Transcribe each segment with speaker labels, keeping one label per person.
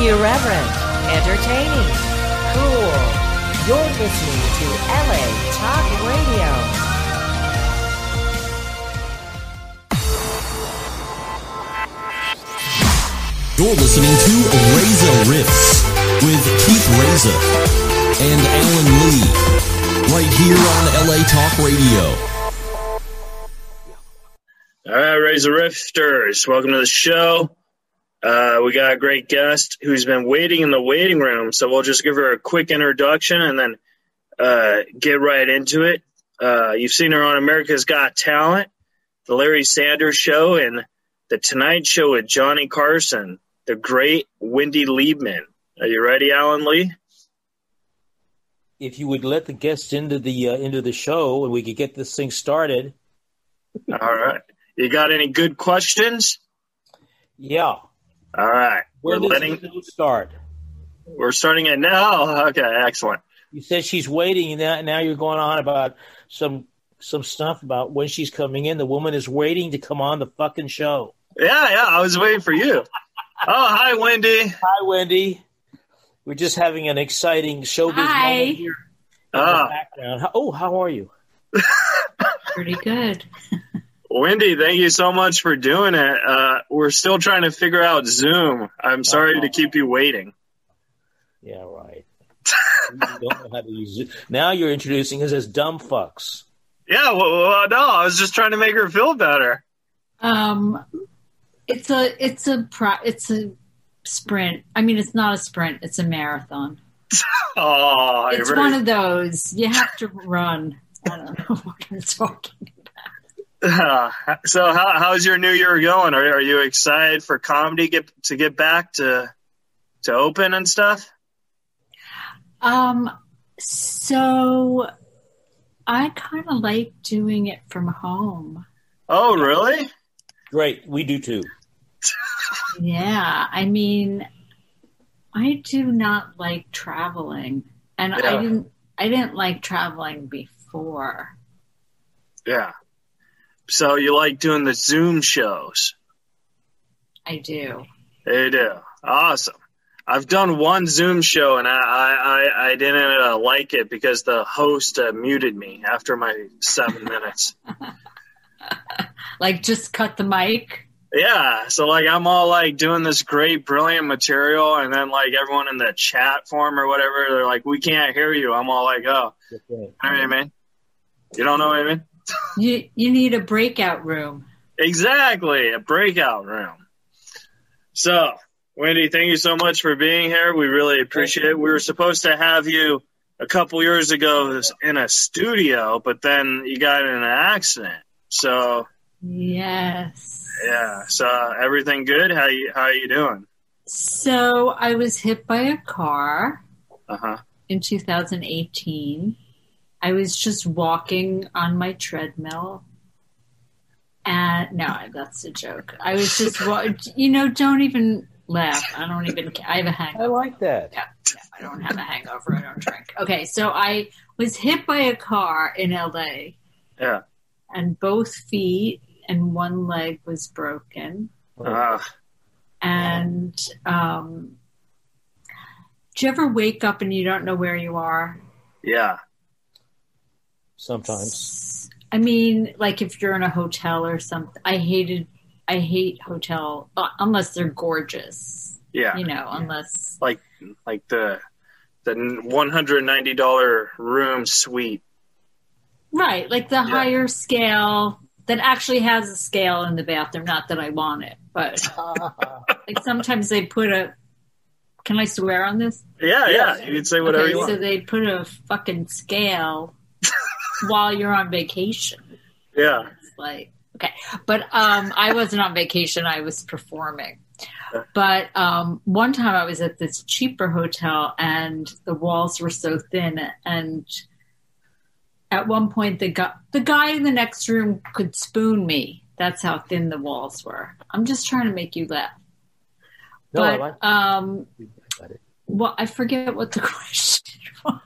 Speaker 1: Irreverent, entertaining, cool. You're listening to LA Talk Radio.
Speaker 2: You're listening to Reza Rifts with Keith Reza and Alan Lee, right here on LA Talk Radio.
Speaker 3: All right, Reza Rifters, welcome to the show. Uh, we got a great guest who's been waiting in the waiting room, so we'll just give her a quick introduction and then uh, get right into it. Uh, you've seen her on America's Got Talent, The Larry Sanders Show, and The Tonight Show with Johnny Carson the great Wendy Liebman. Are you ready, Alan Lee?
Speaker 4: If you would let the guests into the uh, into the show and we could get this thing started.
Speaker 3: All right. You got any good questions?
Speaker 4: Yeah.
Speaker 3: All right.
Speaker 4: Where
Speaker 3: We're
Speaker 4: does
Speaker 3: letting
Speaker 4: the start?
Speaker 3: we're starting it now. Okay, excellent.
Speaker 4: You said she's waiting, and now, now you're going on about some some stuff about when she's coming in. The woman is waiting to come on the fucking show.
Speaker 3: Yeah, yeah. I was waiting for you. Oh, hi, Wendy.
Speaker 4: Hi, Wendy. We're just having an exciting showbiz
Speaker 5: Hi.
Speaker 4: moment here in the
Speaker 3: Ah,
Speaker 4: background. Oh, how are you?
Speaker 5: Pretty good.
Speaker 3: Wendy, thank you so much for doing it. Uh, we're still trying to figure out Zoom. I'm sorry to keep you waiting.
Speaker 4: Yeah, right. you don't know how to use it. Now you're introducing us as dumb fucks.
Speaker 3: Yeah, well, well, no, I was just trying to make her feel better.
Speaker 5: Um, it's a it's a pro, it's a sprint. I mean, it's not a sprint. It's a marathon.
Speaker 3: Oh,
Speaker 5: It's one of those you have to run. I don't know what I'm talking.
Speaker 3: so how, how's your new year going? Are, are you excited for comedy get to get back to to open and stuff?
Speaker 5: Um, so I kind of like doing it from home.
Speaker 3: Oh, really?
Speaker 4: Great, we do too.
Speaker 5: Yeah, I mean, I do not like traveling, and
Speaker 3: Yeah.
Speaker 5: I didn't. I didn't like traveling before.
Speaker 3: Yeah. So you like doing the Zoom shows?
Speaker 5: I do.
Speaker 3: They do. Awesome. I've done one Zoom show and I I, I, I didn't uh, like it because the host uh, muted me after my seven minutes.
Speaker 5: Like, just cut the mic.
Speaker 3: Yeah, so like I'm all like doing this great, brilliant material, and then like everyone in the chat form or whatever, they're like, "We can't hear you." I'm all like, "Oh,
Speaker 4: Okay.
Speaker 3: you know what I mean? You don't know what I mean?"
Speaker 5: You you need a breakout room.
Speaker 3: Exactly, a breakout room. So, Wendy, thank you so much for being here. We really appreciate it. We were supposed to have you a couple years ago in a studio, but then you got in an accident. So,
Speaker 5: Yes.
Speaker 3: yeah. So everything good? How you how you doing?
Speaker 5: So I was hit by a car
Speaker 3: Uh huh.
Speaker 5: in 2018. I was just walking on my treadmill. And no, that's a joke. I was just, you know, don't even laugh. I don't even, I have a hangover.
Speaker 4: I like that.
Speaker 5: Yeah, yeah, I don't have a hangover. I don't drink. Okay, so I was hit by a car in LA,
Speaker 3: Yeah.
Speaker 5: and both feet and one leg was broken.
Speaker 3: Uh,
Speaker 5: And um, do you ever wake up and you don't know where you are?
Speaker 3: yeah.
Speaker 4: Sometimes.
Speaker 5: I mean, like if you're in a hotel or something. I hated, I hate hotel uh, unless they're gorgeous.
Speaker 3: Yeah.
Speaker 5: You know, unless
Speaker 3: Like like the the one hundred ninety dollar room suite.
Speaker 5: right, like the higher scale that actually has a scale in the bathroom. Not that I want it, but like sometimes they put a. Can I swear on this?
Speaker 3: Yeah,
Speaker 4: Yes.
Speaker 3: yeah. You can say whatever
Speaker 5: okay,
Speaker 3: you want.
Speaker 5: so they put a fucking scale while you're on vacation.
Speaker 3: yeah.
Speaker 5: It's like okay, but um, I wasn't on vacation. I was performing. But um, one time I was at this cheaper hotel and the walls were so thin, and at one point the guy the guy in the next room could spoon me. That's how thin the walls were. I'm just trying to make you laugh.
Speaker 4: No, I
Speaker 5: but
Speaker 4: like
Speaker 5: um,
Speaker 4: got
Speaker 5: well, I forget what the question was.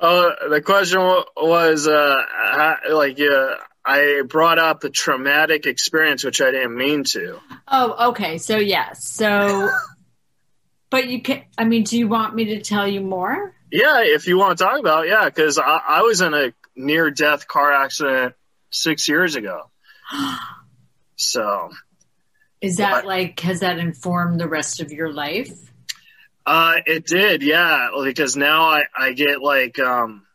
Speaker 3: Oh, the question was uh, how, like uh, I brought up a traumatic experience, which I didn't mean to.
Speaker 5: Oh, okay. So yes. So But you can. I mean, do you want me to tell you more?
Speaker 3: Yeah, if you want to talk about, it, yeah, because I, I was in a near death car accident six years ago. So,
Speaker 5: Is that
Speaker 3: What?
Speaker 5: like has that informed the rest of your life?
Speaker 3: Uh, it did, yeah, because now I, I get like, um,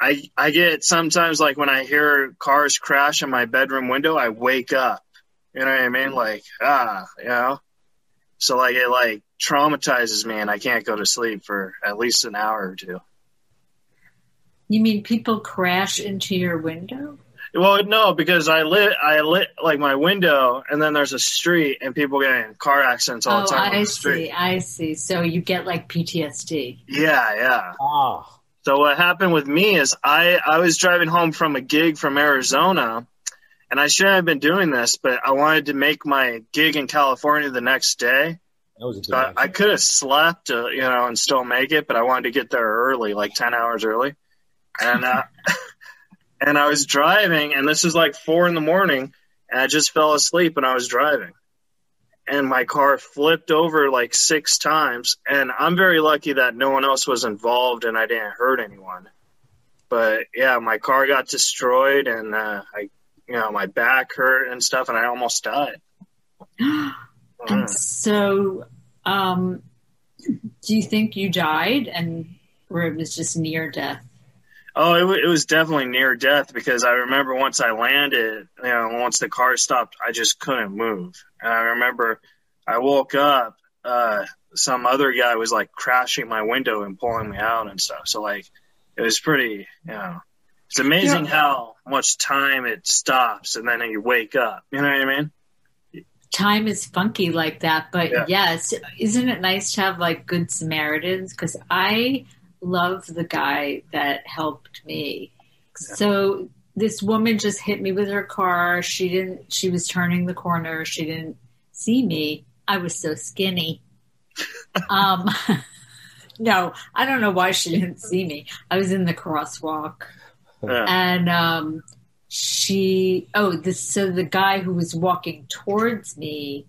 Speaker 3: I, I get sometimes like when I hear cars crash in my bedroom window, I wake up. You know what I mean? Like, ah, you know? So like it like traumatizes me and I can't go to sleep for at least an hour or two.
Speaker 5: You mean people crash into your window?
Speaker 3: Well, no, because I lit, I lit like my window, and then there's a street, and people get in car accidents all
Speaker 5: oh,
Speaker 3: the time on
Speaker 5: I
Speaker 3: the street.
Speaker 5: see. I see. So you get like PTSD.
Speaker 3: Yeah, yeah.
Speaker 4: Ah,
Speaker 3: So what happened with me is I I was driving home from a gig from Arizona, and I shouldn't have been doing this, but I wanted to make my gig in California the next day.
Speaker 4: that was a good
Speaker 3: So I. I could have slept, uh, you know, and still make it, but I wanted to get there early, like ten hours early, and uh, and I was driving, and this is like four in the morning, and I just fell asleep and I was driving, and my car flipped over like six times, and I'm very lucky that no one else was involved and I didn't hurt anyone, but yeah, my car got destroyed, and uh, I, you know, my back hurt and stuff, and I almost died.
Speaker 5: And so, um, do you think you died and or it was just near death?
Speaker 3: Oh, it, w- it was definitely near death because I remember once I landed, you know, once the car stopped, I just couldn't move. And I remember I woke up, uh, some other guy was like crashing my window and pulling me out and stuff. So like, it was pretty, you know, it's amazing
Speaker 5: Yeah.
Speaker 3: how much time it stops and then you wake up. You know what I mean?
Speaker 5: Time is funky like that, but
Speaker 3: Yeah.
Speaker 5: yes, isn't it nice to have like good Samaritans? Because I love the guy that helped me. So this woman just hit me with her car. She didn't. She was turning the corner. She didn't see me. I was so skinny. um, no, I don't know why she didn't see me. I was in the crosswalk.
Speaker 3: Yeah.
Speaker 5: and um, she oh this so the guy who was walking towards me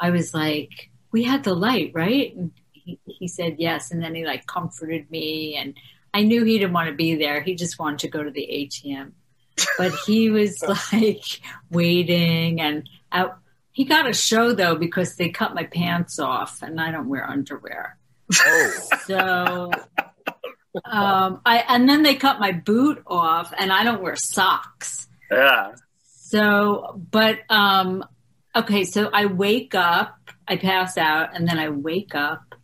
Speaker 5: i was like we had the light right and he, he said yes and then he like comforted me and i knew he didn't want to be there. He just wanted to go to the atm but he was like waiting and out he got a show though because they cut my pants off and i don't wear underwear.
Speaker 4: Oh,
Speaker 5: so um i and then they cut my boot off and i don't wear socks.
Speaker 3: Yeah.
Speaker 5: so but um okay so i wake up i pass out and then i wake up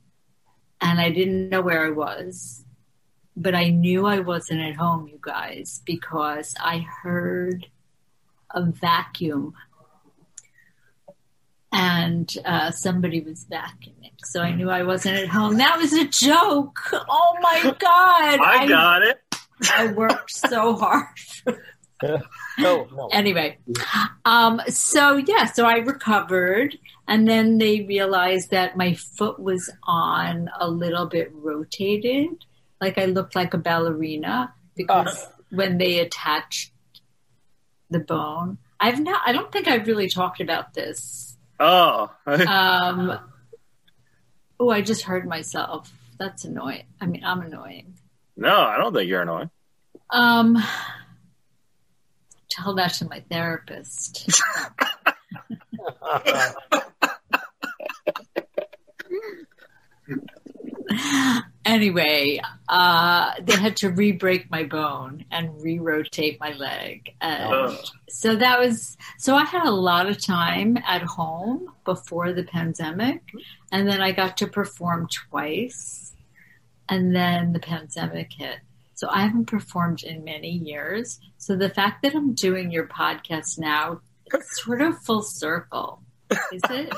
Speaker 5: and i didn't know where i was but i knew i wasn't at home you guys because i heard a vacuum and uh, somebody was vacuuming so i knew i wasn't at home that was a joke oh my god
Speaker 3: I got it.
Speaker 5: I worked so hard
Speaker 4: no, no.
Speaker 5: anyway um so yeah so i recovered and then they realized that my foot was on a little bit rotated. Like i looked like a ballerina because when they attached the bone i've not i don't think i've really talked about this.
Speaker 3: Oh,
Speaker 5: um oh i just heard myself. That's annoying. I mean i'm annoying.
Speaker 3: No, I don't think you're annoying.
Speaker 5: um tell that to my therapist anyway, uh, they had to re-break my bone and re-rotate my leg, and
Speaker 3: Oh.
Speaker 5: so that was. So I had a lot of time at home before the pandemic, and then I got to perform twice, and then the pandemic hit. So I haven't performed in many years. So the fact that I'm doing your podcast now, it's sort of full circle, is it?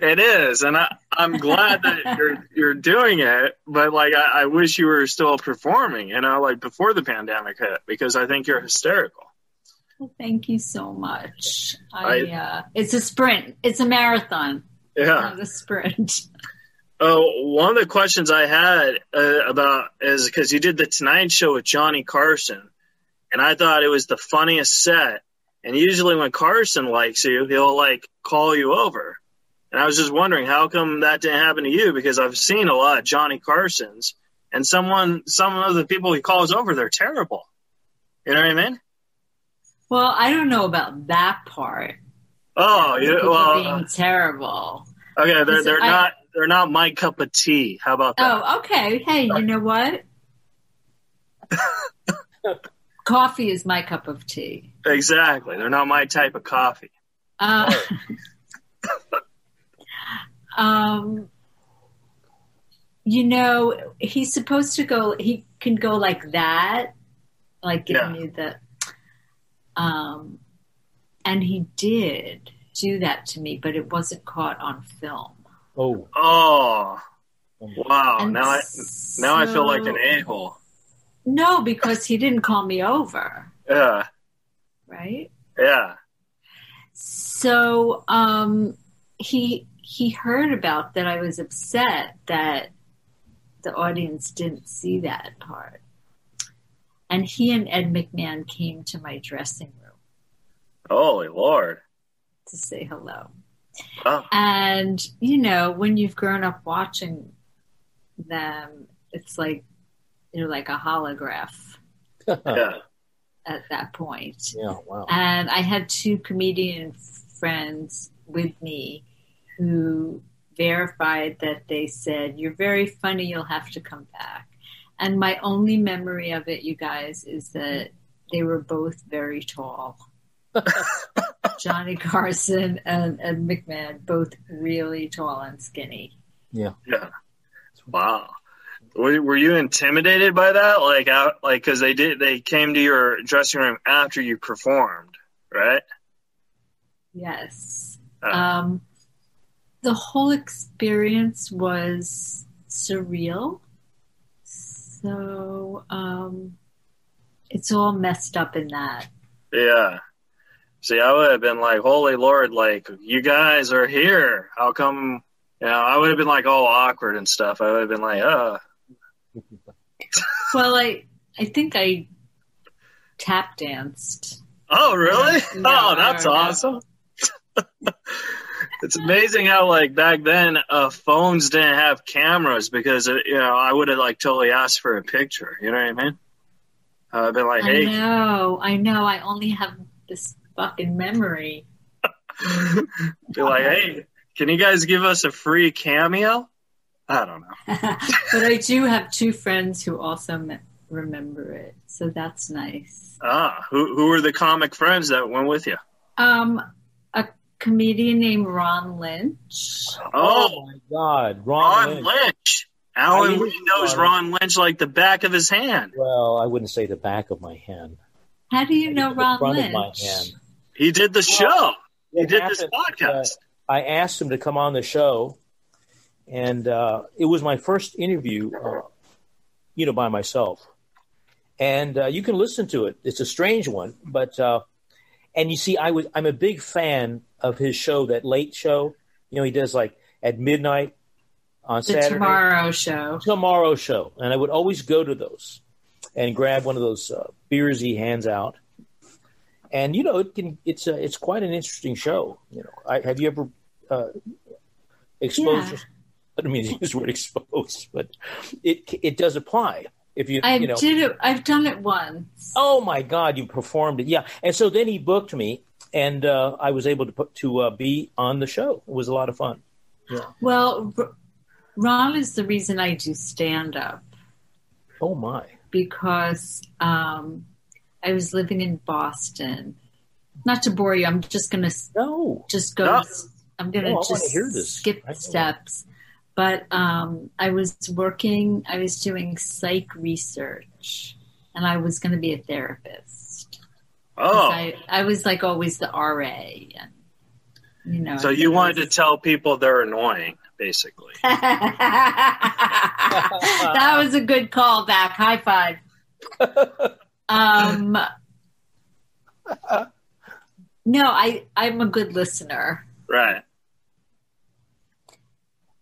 Speaker 3: It is, and I, I'm glad that you're you're doing it. But like, I, I wish you were still performing. You know, like before the pandemic hit, because I think you're hysterical.
Speaker 5: Well, thank you so much. I,
Speaker 3: I-
Speaker 5: uh, it's a sprint. It's a marathon,
Speaker 3: Yeah.
Speaker 5: a sprint.
Speaker 3: Oh, one of the questions I had uh, about is because you did the Tonight Show with Johnny Carson, and I thought it was the funniest set. And usually, when Carson likes you, he'll like call you over. And I was just wondering how come that didn't happen to you because I've seen a lot of Johnny Carsons and someone some of the people he calls over they're terrible. You know what I mean?
Speaker 5: Well, I don't know about that part.
Speaker 3: Oh, yeah,
Speaker 5: People
Speaker 3: well,
Speaker 5: being terrible.
Speaker 3: okay, they're they're
Speaker 5: I-
Speaker 3: not they're not my cup of tea. How about that?
Speaker 5: Oh, okay. Hey, you know what? Coffee is my cup of tea.
Speaker 3: Exactly. They're not my type of coffee.
Speaker 5: Uh, um, you know, he's supposed to go. He can go like that, like giving
Speaker 3: Yeah.
Speaker 5: you the. Um, and he did do that to me, but it wasn't caught on film.
Speaker 4: Oh,
Speaker 3: Oh, wow.
Speaker 5: And
Speaker 3: now I now I feel like an
Speaker 5: so-
Speaker 3: a hole.
Speaker 5: No, because he didn't call me over,
Speaker 3: Yeah,
Speaker 5: right?
Speaker 3: yeah.
Speaker 5: So um, he he heard about that. I was upset that the audience didn't see that part, and he and Ed McMahon came to my dressing room
Speaker 3: Holy Lord.
Speaker 5: to say hello.
Speaker 3: Oh,
Speaker 5: And you know, when you've grown up watching them, it's like you're like a holograph
Speaker 3: yeah.
Speaker 5: at that point.
Speaker 4: yeah, wow.
Speaker 5: And I had two comedian friends with me who verified that they said, You're very funny, you'll have to come back. And my only memory of it, you guys, is that they were both very tall. Johnny Carson and, and McMahon, both really tall and skinny.
Speaker 4: Yeah.
Speaker 3: Yeah. Wow. Were, were you intimidated by that? Like, out, like, because they did, they came to your dressing room after you performed, right?
Speaker 5: Yes.
Speaker 3: Uh,
Speaker 5: Um, the whole experience was surreal. So um, it's all messed up in that.
Speaker 3: yeah. See, I would have been like, "Holy Lord!" Like, you guys are here. How come? You know, I would have been like all awkward and stuff. I would have been like, "Uh,
Speaker 5: Well, I I think I tap danced.
Speaker 3: oh, really?
Speaker 5: No,
Speaker 3: oh, that's awesome." it's amazing how like back then uh, phones didn't have cameras because uh, you know I would have like totally asked for a picture. You know what I mean? Uh, I've been like,
Speaker 5: I know, I know. I only have this fucking memory.
Speaker 3: be like, hey, can you guys give us a free cameo? I don't know.
Speaker 5: but I do have two friends who also me- remember it, so that's nice.
Speaker 3: Ah, who who were the comic friends that went with you?
Speaker 5: Um, comedian named Ron Lynch.
Speaker 3: Oh,
Speaker 4: my God, Ron,
Speaker 3: Ron
Speaker 4: Lynch.
Speaker 3: Lynch. Alan
Speaker 4: I knew
Speaker 3: Lee knows
Speaker 4: Ron.
Speaker 3: Ron Lynch like the back of his hand.
Speaker 4: Well, I wouldn't say the back of my hand.
Speaker 5: How do you know
Speaker 4: The
Speaker 5: Ron
Speaker 4: front
Speaker 5: Lynch?
Speaker 4: of my hand.
Speaker 3: He did the show. He
Speaker 4: It
Speaker 3: did this
Speaker 4: happened,
Speaker 3: podcast.
Speaker 4: uh, I asked him to come on the show, and uh, it was my first interview, uh, you know, by myself. And uh, you can listen to it. It's a strange one, but uh, and you see, I was I'm a big fan of his show, that late show. You know, he does like at midnight on
Speaker 5: The
Speaker 4: Saturday.
Speaker 5: Tomorrow Show.
Speaker 4: Tomorrow Show, and I would always go to those and grab one of those uh, beers he hands out. And you know, it can it's a, it's quite an interesting show. You know, I, have you ever uh, exposed?
Speaker 5: Yeah.
Speaker 4: I don't mean to use the word exposed, but it it does apply. If you
Speaker 5: I
Speaker 4: you know,
Speaker 5: did it. I've done it once.
Speaker 4: oh my God, you performed it, yeah. And so then he booked me, and uh, I was able to put, to uh, be on the show. It was a lot of fun.
Speaker 5: Well, R- Ron is the reason I do stand up
Speaker 4: Oh my,
Speaker 5: because um, I was living in Boston. Not to bore you, I'm just gonna
Speaker 4: no,
Speaker 5: just go.
Speaker 3: No.
Speaker 5: I'm gonna
Speaker 4: No,
Speaker 5: just
Speaker 4: hear this.
Speaker 5: skip
Speaker 4: I know.
Speaker 5: steps. But um, I was working. I was doing psych research, and I was going to be a therapist.
Speaker 3: Oh,
Speaker 5: I, I was like always the RA, and you know.
Speaker 3: so you wanted to tell people they're annoying, basically.
Speaker 5: that was a good callback. High five. Um, no, I I'm a good listener.
Speaker 3: Right.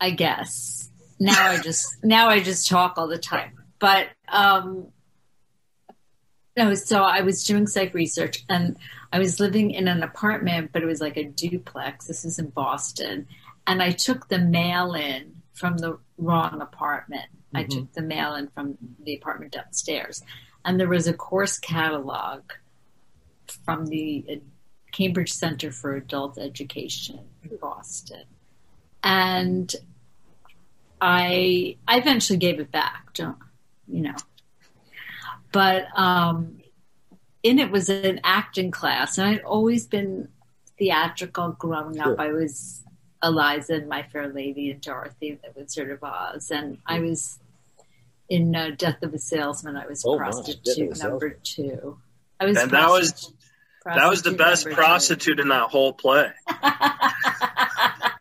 Speaker 5: I guess. Now I just now I just talk all the time. But um no, so I was doing psych research and I was living in an apartment, but it was like a duplex. This is in Boston. and I took the mail in from the wrong apartment. I
Speaker 4: Mhm.
Speaker 5: took the mail in from the apartment downstairs, and there was a course catalog from the uh, Cambridge Center for Adult Education in Boston, and I I eventually gave it back. Don't you know? But um, in it was an acting class, and I'd always been theatrical growing up.
Speaker 4: Sure.
Speaker 5: I was Eliza and My Fair Lady and Dorothy and the Wizard of Oz, and I was in uh, Death of a Salesman. I was
Speaker 4: Oh, my. Death
Speaker 5: prostitute number two. I was
Speaker 3: And that was- That was the best
Speaker 5: number two.
Speaker 3: prostitute in that whole play.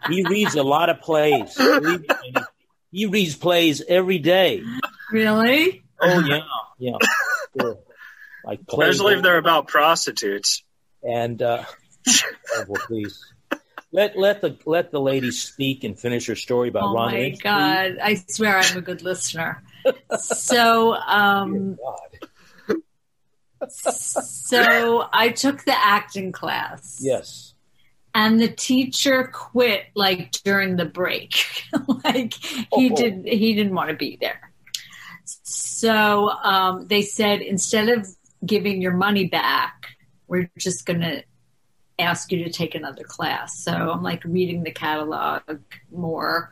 Speaker 4: He reads a lot of plays. He reads plays every day.
Speaker 5: really?
Speaker 4: Oh yeah, yeah. Sure. Like plays.
Speaker 3: Especially if they're about prostitutes.
Speaker 4: and uh, oh, well, please let let the let the lady speak and finish her story about
Speaker 5: Oh
Speaker 4: Ron
Speaker 5: my
Speaker 4: Lynch, please.
Speaker 5: god! I swear I'm a good listener. So, um,
Speaker 4: God.
Speaker 5: so I took the acting class.
Speaker 4: Yes.
Speaker 5: And the teacher quit like during the break like he
Speaker 4: Oh.
Speaker 5: did he didn't want to be there so um, they said instead of giving your money back we're just going to ask you to take another class so i'm like reading the catalog more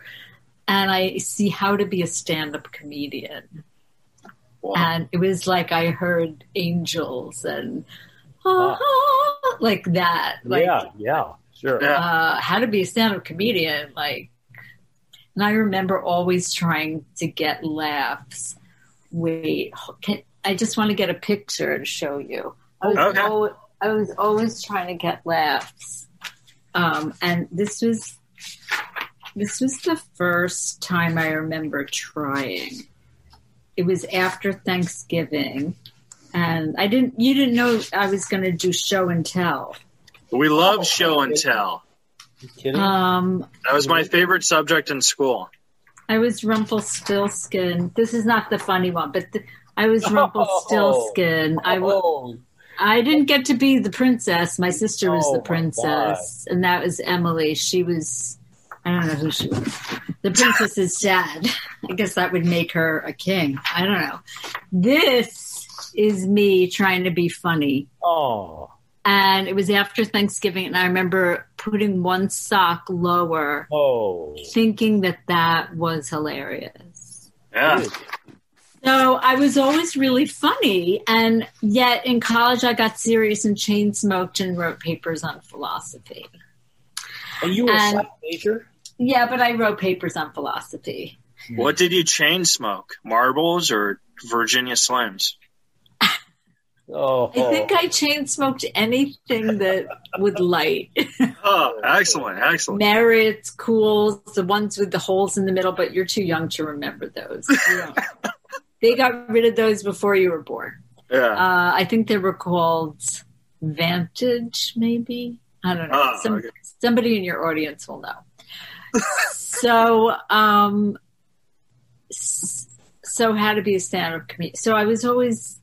Speaker 5: and i see how to be a stand-up comedian
Speaker 3: Wow.
Speaker 5: and it was like i heard angels and
Speaker 4: Ah.
Speaker 5: like that like
Speaker 4: yeah. Yeah. Sure.
Speaker 3: Yeah.
Speaker 5: uh, how to be a stand-up comedian like and i remember always trying to get laughs wait can, i just want to get a picture to show you i was,
Speaker 3: Okay.
Speaker 5: always, I was always trying to get laughs um, and this was this was the first time i remember trying it was after thanksgiving and i didn't you didn't know i was going to do show and tell
Speaker 3: We love
Speaker 4: Oh,
Speaker 3: show and tell.
Speaker 4: Kidding?
Speaker 5: um,
Speaker 3: That was my favorite subject in school.
Speaker 5: I was Rumpelstiltskin. This is not the funny one, but the, I was Rumpelstiltskin. I w-
Speaker 4: oh,
Speaker 5: I didn't get to be the princess. My sister was
Speaker 4: Oh,
Speaker 5: the princess, and that was Emily. She was. I don't know who she was. The princess's dad. I guess that would make her a king. I don't know. This is me trying to be funny.
Speaker 4: oh,
Speaker 5: And it was after Thanksgiving, and I remember putting one sock lower,
Speaker 4: oh.
Speaker 5: thinking that that was hilarious.
Speaker 3: Yeah.
Speaker 5: So I was always really funny, and yet in college I got serious and chain smoked and wrote papers on philosophy.
Speaker 4: And you were a
Speaker 5: And-
Speaker 4: psych major?
Speaker 5: Yeah, but I wrote papers on philosophy.
Speaker 3: What did you chain smoke? Marlboros or Virginia Slims?
Speaker 4: Oh,
Speaker 5: I think I chain smoked anything that would light.
Speaker 3: Oh, excellent, excellent.
Speaker 5: Merits, Kools, the ones with the holes in the middle, but you're too young to remember those. You they got rid of those before you were born.
Speaker 3: Yeah.
Speaker 5: Uh, I think they were called Vantage, maybe. I don't know.
Speaker 3: Oh,
Speaker 5: Some,
Speaker 3: okay.
Speaker 5: Somebody in your audience will know. so, um, so how to be a stand-up comedian? So I was always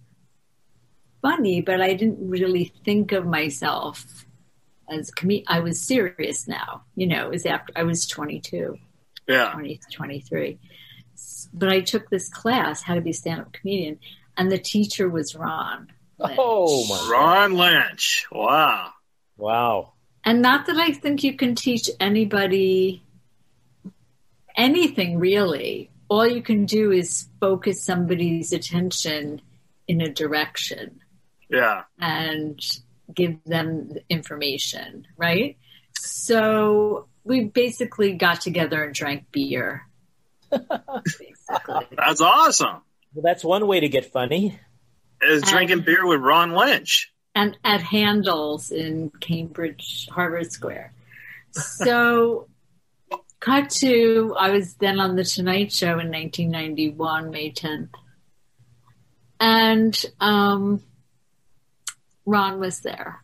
Speaker 5: funny, but I didn't really think of myself as a comedian. I was serious now. You know, it was after I was 22.
Speaker 3: Yeah.
Speaker 5: 20, 23. But I took this class, How to Be a Stand Up Comedian, and the teacher was Ron. Lynch.
Speaker 4: Oh, my
Speaker 3: Ron Lynch. Wow.
Speaker 4: Wow.
Speaker 5: And not that I think you can teach anybody anything really. All you can do is focus somebody's attention in a direction
Speaker 3: Yeah.
Speaker 5: and give them information, right? So we basically got together and drank beer.
Speaker 3: That's awesome.
Speaker 4: Well, that's one way to get funny.
Speaker 3: Is drinking beer with Ron Lynch.
Speaker 5: and at Handles in Cambridge, Harvard Square. So, cut to I was then on the Tonight Show in 1991, May 10th, and um, Ron was there.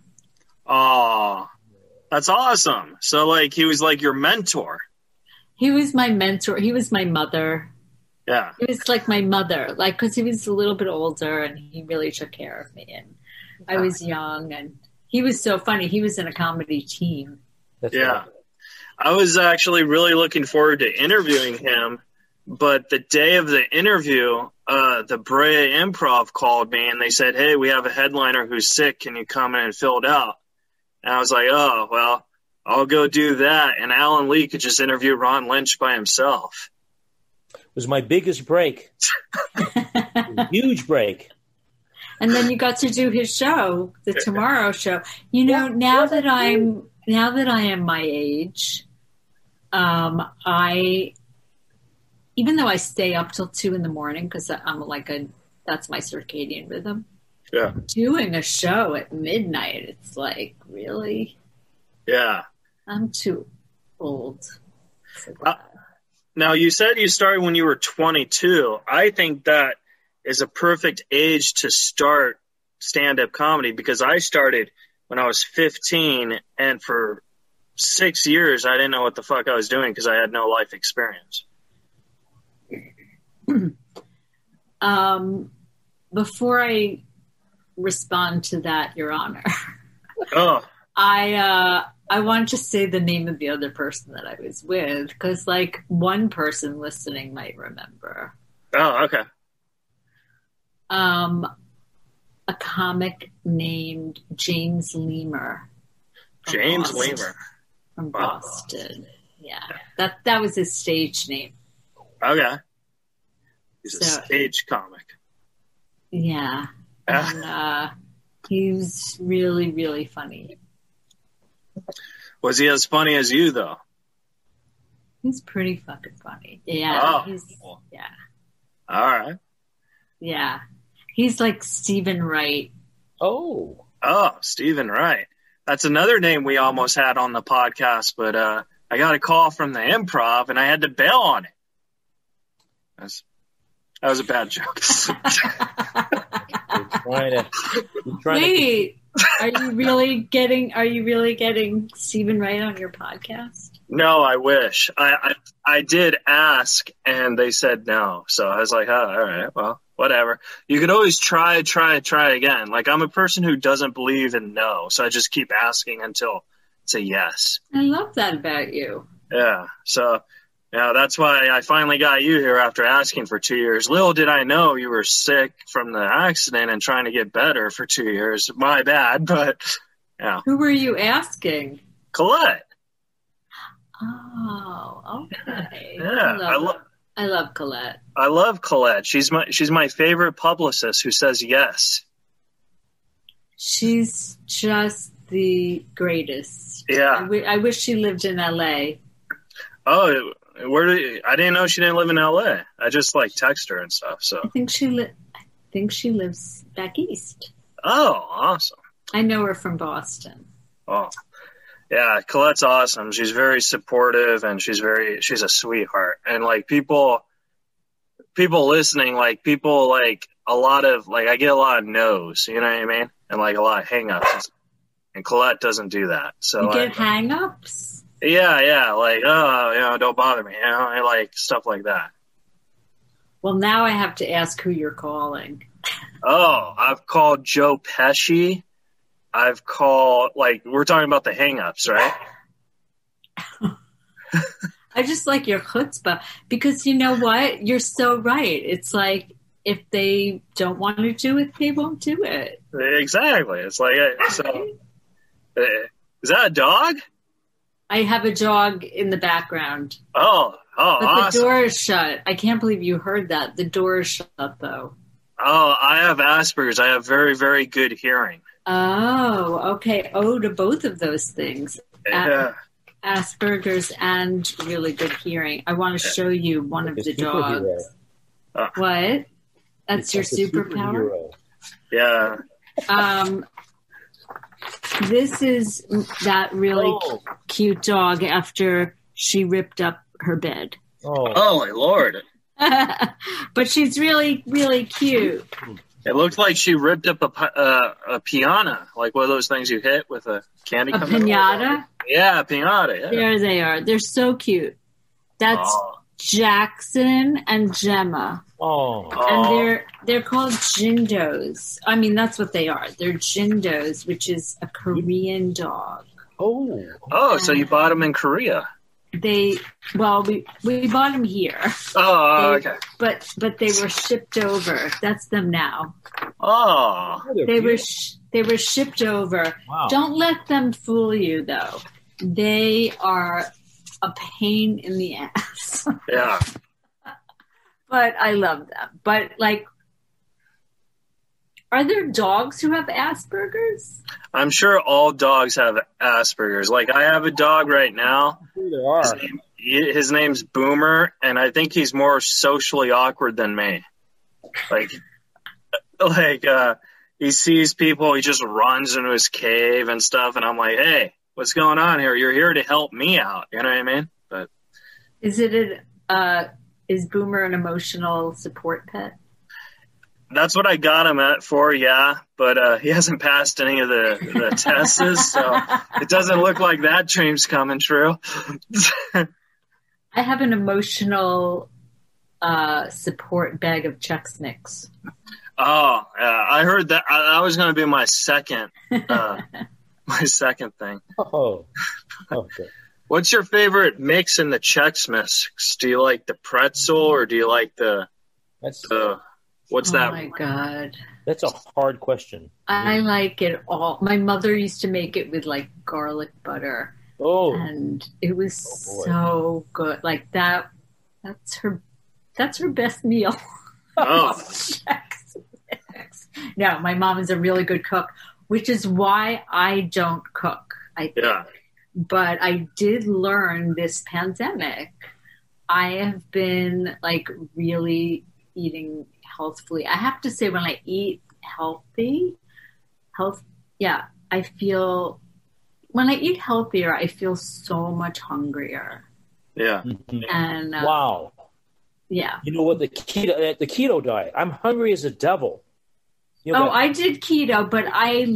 Speaker 3: Oh, that's awesome. So, like, he was like your mentor.
Speaker 5: He was my mentor. He was my mother.
Speaker 3: Yeah.
Speaker 5: He was like my mother, like because he was a little bit older and he really took care of me. And I was young, and he was so funny. He was in a comedy team.
Speaker 4: That's
Speaker 3: Yeah.
Speaker 4: right.
Speaker 3: I was actually really looking forward to interviewing him, but the day of the interview, uh, the Brea Improv called me and they said, "Hey, we have a headliner who's sick. Can you come in and fill it out?" And I was like, "Oh, well, I'll go do that." And Alan Lee could just interview Ron Lynch by himself.
Speaker 4: It was my biggest break. Huge break.
Speaker 5: and then you got to do his show, the Tomorrow Show. You know, now that I'm now that I am my age, um, I even though I stay up till two in the morning because I'm like a that's my circadian rhythm.
Speaker 3: Yeah.
Speaker 5: Doing a show at midnight, it's like really,
Speaker 3: Yeah.
Speaker 5: I'm too old.
Speaker 3: Uh. Now you said you started when you were 22. I think that is a perfect age to start stand-up comedy because I started when I was 15 and for 6 years I didn't know what the fuck I was doing because I had no life experience.
Speaker 5: Um, before I respond to that, Your Honor,
Speaker 3: Oh,
Speaker 5: I uh, I wanted to say the name of the other person that I was with because, like, one person listening might remember.
Speaker 3: oh, okay.
Speaker 5: Um, a comic named James Lemur.
Speaker 3: James
Speaker 5: Boston-
Speaker 3: Lemur.
Speaker 5: from
Speaker 3: Wow.
Speaker 5: Boston. Yeah, that that was his stage name.
Speaker 3: Okay. He's a
Speaker 5: So-
Speaker 3: stage comic.
Speaker 5: Yeah,
Speaker 3: Ah.
Speaker 5: and uh, he was really really funny.
Speaker 3: Was he as funny as you though?
Speaker 5: He's pretty fucking funny. Yeah,
Speaker 3: Oh.
Speaker 5: he's yeah.
Speaker 3: All right.
Speaker 5: Yeah. He's like Steven Wright.
Speaker 4: Oh,
Speaker 3: Oh, Steven Wright. That's another name we almost had on the podcast, but uh, I got a call from the improv and I had to bail on it. That's, that was a bad joke.
Speaker 4: you're trying to. You're trying to
Speaker 5: Wait, are you really getting are you really getting Steven Wright on your podcast?
Speaker 3: no, I wish. I, I I did ask and they said no. So I was like, oh, all right, well, whatever. You could always try, try, try again. Like I'm a person who doesn't believe in no, so I just keep asking until it's a yes.
Speaker 5: I love that about you.
Speaker 3: Yeah. So, yeah, that's why I finally got you here after asking for two years. Little did I know you were sick from the accident and trying to get better for two years. My bad, but yeah.
Speaker 5: Who were you asking?
Speaker 3: Colette.
Speaker 5: Oh, okay.
Speaker 3: Yeah,
Speaker 5: I love,
Speaker 3: I lo-
Speaker 5: I love Colette.
Speaker 3: I love Colette. She's my she's my favorite publicist who says yes.
Speaker 5: She's just the greatest.
Speaker 3: Yeah.
Speaker 5: wi- I wish she lived in LA.
Speaker 3: Oh, where do you, I didn't know she didn't live in L.A. I just like text her and stuff. So,
Speaker 5: I think she li- I think she lives back east.
Speaker 3: oh, awesome.
Speaker 5: I know her from Boston.
Speaker 3: Oh, yeah, Colette's awesome. She's very supportive and she's very she's a sweetheart. And like people, people listening, like people like a lot of like I get a lot of no's, you know what I mean, and like a lot of hangups. And Colette doesn't do that. So
Speaker 5: You
Speaker 3: like,
Speaker 5: get hang-ups?
Speaker 3: Yeah, yeah, like oh, you know, don't bother me, you know, I like stuff like that.
Speaker 5: Well, now I have to ask who you're calling.
Speaker 3: Oh, I've called Joe Pesci. I've called like we're talking about the hangups, right?
Speaker 5: I just like your chutzpah because you know what? You're so right. It's like if they don't want to do it, they won't do it.
Speaker 3: Exactly. It's like uh, so. uh, Is that a dog?
Speaker 5: I have a dog in the background,
Speaker 3: Oh, oh,
Speaker 5: but
Speaker 3: awesome.
Speaker 5: the door is shut. I can't believe you heard that. The door is shut though.
Speaker 3: Oh, I have Asperger's. I have very, very good hearing.
Speaker 5: Oh, okay. Oh, to both of those things.
Speaker 3: Yeah.
Speaker 5: Asperger's and really good hearing. I want to show you one of the
Speaker 4: a superhero.
Speaker 5: dogs. What? That's your
Speaker 4: It's like
Speaker 5: superpower?
Speaker 4: superhero.
Speaker 3: Yeah.
Speaker 5: Um, this is that really
Speaker 4: Oh,
Speaker 5: cute dog after she ripped up her bed.
Speaker 4: oh,
Speaker 3: Oh my lord!
Speaker 5: but she's really, really cute.
Speaker 3: It looked like she ripped up a uh, a piano, like one of those things you hit with a candy.
Speaker 5: A pinata.
Speaker 3: Yeah, a pinata. Yeah.
Speaker 5: There they are. They're so cute. That's
Speaker 3: Oh,
Speaker 5: Jackson and Gemma.
Speaker 4: Oh.
Speaker 5: And
Speaker 3: oh.
Speaker 5: they're they're called Jindos. I mean, that's what they are. They're Jindos, which is a Korean dog.
Speaker 4: Oh,
Speaker 3: oh, so you bought them in Korea?
Speaker 5: they well we we bought them here,
Speaker 3: Oh,
Speaker 5: They-
Speaker 3: okay.
Speaker 5: but but they were shipped over. That's them now.
Speaker 3: Oh,
Speaker 4: they're
Speaker 5: were sh- they were shipped over.
Speaker 4: Wow.
Speaker 5: Don't let them fool you though. They are a pain in the ass.
Speaker 3: yeah.
Speaker 5: But I love them. But like are there dogs who have Asperger's?
Speaker 3: I'm sure all dogs have Asperger's. Like I have a dog right now.
Speaker 4: Sure there
Speaker 3: His,
Speaker 4: are.
Speaker 3: name, his name's Boomer, and I think he's more socially awkward than me. Like, like uh, he sees people, he just runs into his cave and stuff, and I'm like, hey, what's going on here? You're here to help me out. You know what I mean? But
Speaker 5: Is it a uh, is Boomer an emotional support pet?
Speaker 3: that's what I got him at for, yeah. But uh, he hasn't passed any of the the tests, so it doesn't look like that dream's coming true.
Speaker 5: I have an emotional uh, support bag of Chex Mix.
Speaker 3: Oh, yeah, I heard that. I, that was going to be my second, uh, my second thing.
Speaker 4: Oh. Okay.
Speaker 3: What's your favorite mix in the Chex Mix? Do you like the pretzel or do you like the
Speaker 4: That's
Speaker 3: the what's
Speaker 5: oh
Speaker 3: that?
Speaker 5: Oh my god.
Speaker 4: that's a hard question.
Speaker 5: I like it all. My mother used to make it with like garlic butter,
Speaker 4: Oh,
Speaker 5: and it was
Speaker 4: Oh,
Speaker 5: so good. Like that. That's her. That's her best meal.
Speaker 3: Oh,
Speaker 5: Chex Mix. no, my mom is a really good cook, which is why I don't cook. I
Speaker 3: yeah.
Speaker 5: But I did learn this pandemic. I have been like really eating healthfully. I have to say, when I eat healthy, health, yeah, I feel when I eat healthier, I feel so much hungrier.
Speaker 3: Yeah.
Speaker 5: And uh,
Speaker 4: wow.
Speaker 5: yeah.
Speaker 4: You know what the keto uh, the keto diet? I'm hungry as a devil. You know
Speaker 5: Oh,
Speaker 4: that-
Speaker 5: I did keto, but I,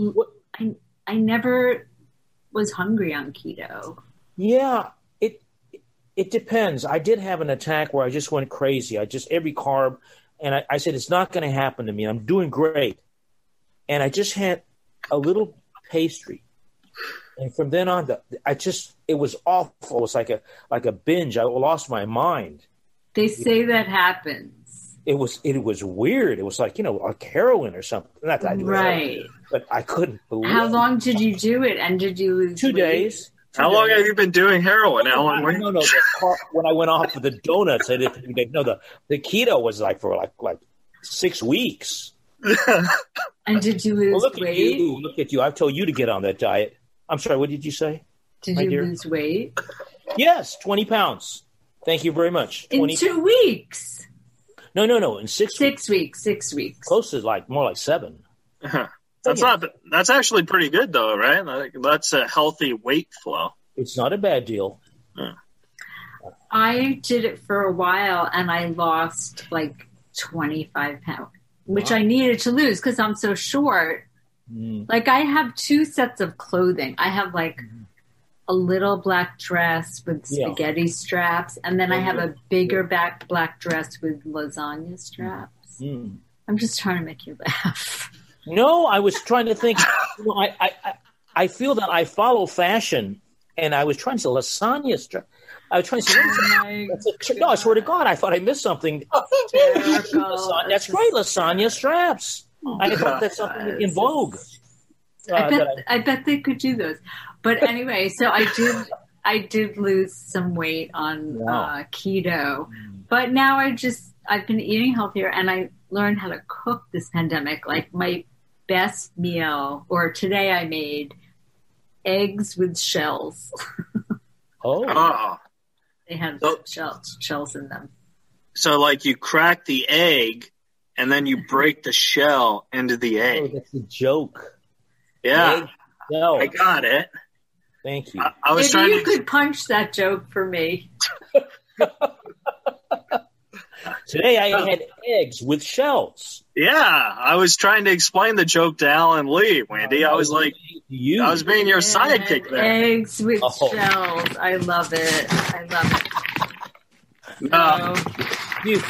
Speaker 5: I, I never was hungry on keto.
Speaker 4: Yeah, it it depends. I did have an attack where I just went crazy. I just every carb, and I, I said it's not going to happen to me. I'm doing great, and I just had a little pastry, and from then on, the, I just it was awful. It was like a like a binge. I lost my mind.
Speaker 5: They say that happens.
Speaker 4: It was it was weird. It was like you know like heroin or something. Not that I do heroin,
Speaker 5: Right.
Speaker 4: but I couldn't believe.
Speaker 5: How long did you do it? And did you lose
Speaker 4: Two
Speaker 5: weight?
Speaker 4: days. Two
Speaker 3: How long have you been doing heroin, Alan? When-
Speaker 4: No, no. The car, when I went off of the donuts, I didn't. No, the the keto was like for like like six weeks.
Speaker 5: And did you lose
Speaker 4: Well, look at you! Look at you! I've told you to get on that diet. I'm sorry. What did you say?
Speaker 5: Did you
Speaker 4: dear.
Speaker 5: lose weight?
Speaker 4: Yes, twenty pounds. Thank you very much.
Speaker 5: In
Speaker 4: Twenty.
Speaker 5: two weeks.
Speaker 4: No, no, no. In six, weeks.
Speaker 5: Six weeks. Six weeks.
Speaker 4: Close to like more like seven. Uh-huh.
Speaker 3: Oh, that's not. That's actually pretty good though, right? Like, that's a healthy weight flow.
Speaker 4: It's not a bad deal. Hmm. Uh.
Speaker 5: I did it for a while and I lost like 25 pounds, which
Speaker 4: Wow.
Speaker 5: I needed to lose because I'm so short.
Speaker 4: Mm.
Speaker 5: Like I have two sets of clothing. I have like mm-hmm. A little black dress with
Speaker 4: Yeah.
Speaker 5: spaghetti straps, and then I have a bigger back black dress with lasagna straps.
Speaker 4: Mm.
Speaker 5: I'm just trying to make you laugh.
Speaker 4: No, I was trying to think. You know, I, I, I, I feel that I follow fashion, and I was trying to say lasagna. Stra- I was trying to say, what is that?
Speaker 5: My
Speaker 4: a- no, I swear to God, I thought I missed something. That's great, lasagna straps. I thought that's something in vogue. Uh,
Speaker 5: I bet
Speaker 4: that
Speaker 5: I, bet they could do those. But anyway, so I did I did lose some weight on
Speaker 4: Wow.
Speaker 5: uh, keto, but now I just I've been eating healthier and I learned how to cook this pandemic. Like my best meal, or today I made eggs with shells.
Speaker 4: oh,
Speaker 3: Oh,
Speaker 5: They had
Speaker 3: So-
Speaker 5: shells shells in them.
Speaker 3: so like you crack the egg and then you break the shell into the
Speaker 4: oh,
Speaker 3: egg.
Speaker 4: that's a joke.
Speaker 3: Yeah,
Speaker 4: No,
Speaker 3: I got it.
Speaker 4: Thank you.
Speaker 3: I, I was
Speaker 5: Maybe
Speaker 3: trying
Speaker 5: you
Speaker 3: to.
Speaker 5: could punch that joke for me.
Speaker 4: Today I had eggs with shells.
Speaker 3: Yeah, I was trying to explain the joke to Alan Lee, Wendy. I was like,
Speaker 4: you.
Speaker 3: I was being your sidekick there.
Speaker 5: Eggs with
Speaker 4: Oh.
Speaker 5: shells. I love it. I love it.
Speaker 3: No,
Speaker 5: So-
Speaker 4: you.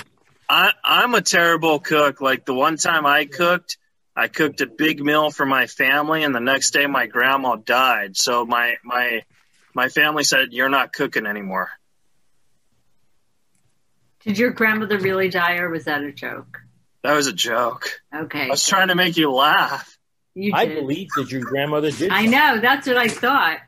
Speaker 3: I, I'm a terrible cook. Like the one time I cooked, I cooked a big meal for my family, and the next day my grandma died. So my my my family said, "You're not cooking anymore."
Speaker 5: Did your grandmother really die, or was that a joke?
Speaker 3: That was a joke.
Speaker 5: Okay,
Speaker 3: I was trying to make you laugh.
Speaker 5: you
Speaker 4: I believe that your grandmother did.
Speaker 5: I know. That's what I thought.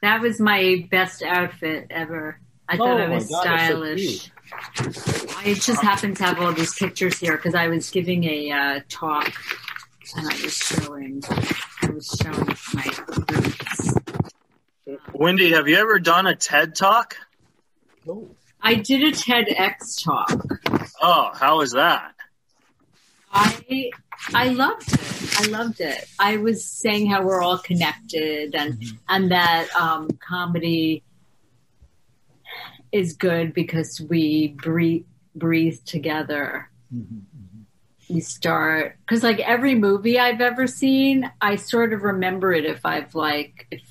Speaker 5: That was my best outfit ever. I thought
Speaker 4: Oh
Speaker 5: I
Speaker 4: my
Speaker 5: was
Speaker 4: God, that's so
Speaker 5: stylish. I just happened to have all these pictures here because I was giving a uh, talk and I was showing. I was showing my boots.
Speaker 3: Wendy, have you ever done a TED talk?
Speaker 4: Oh.
Speaker 5: I did a TEDx talk.
Speaker 3: Oh, how was that?
Speaker 5: I I loved it. I loved it. I was saying how we're all connected and and that um, comedy is good because we breathe breathe together. Mm-hmm, mm-hmm. We start because like every movie I've ever seen, I sort of remember it if I've like if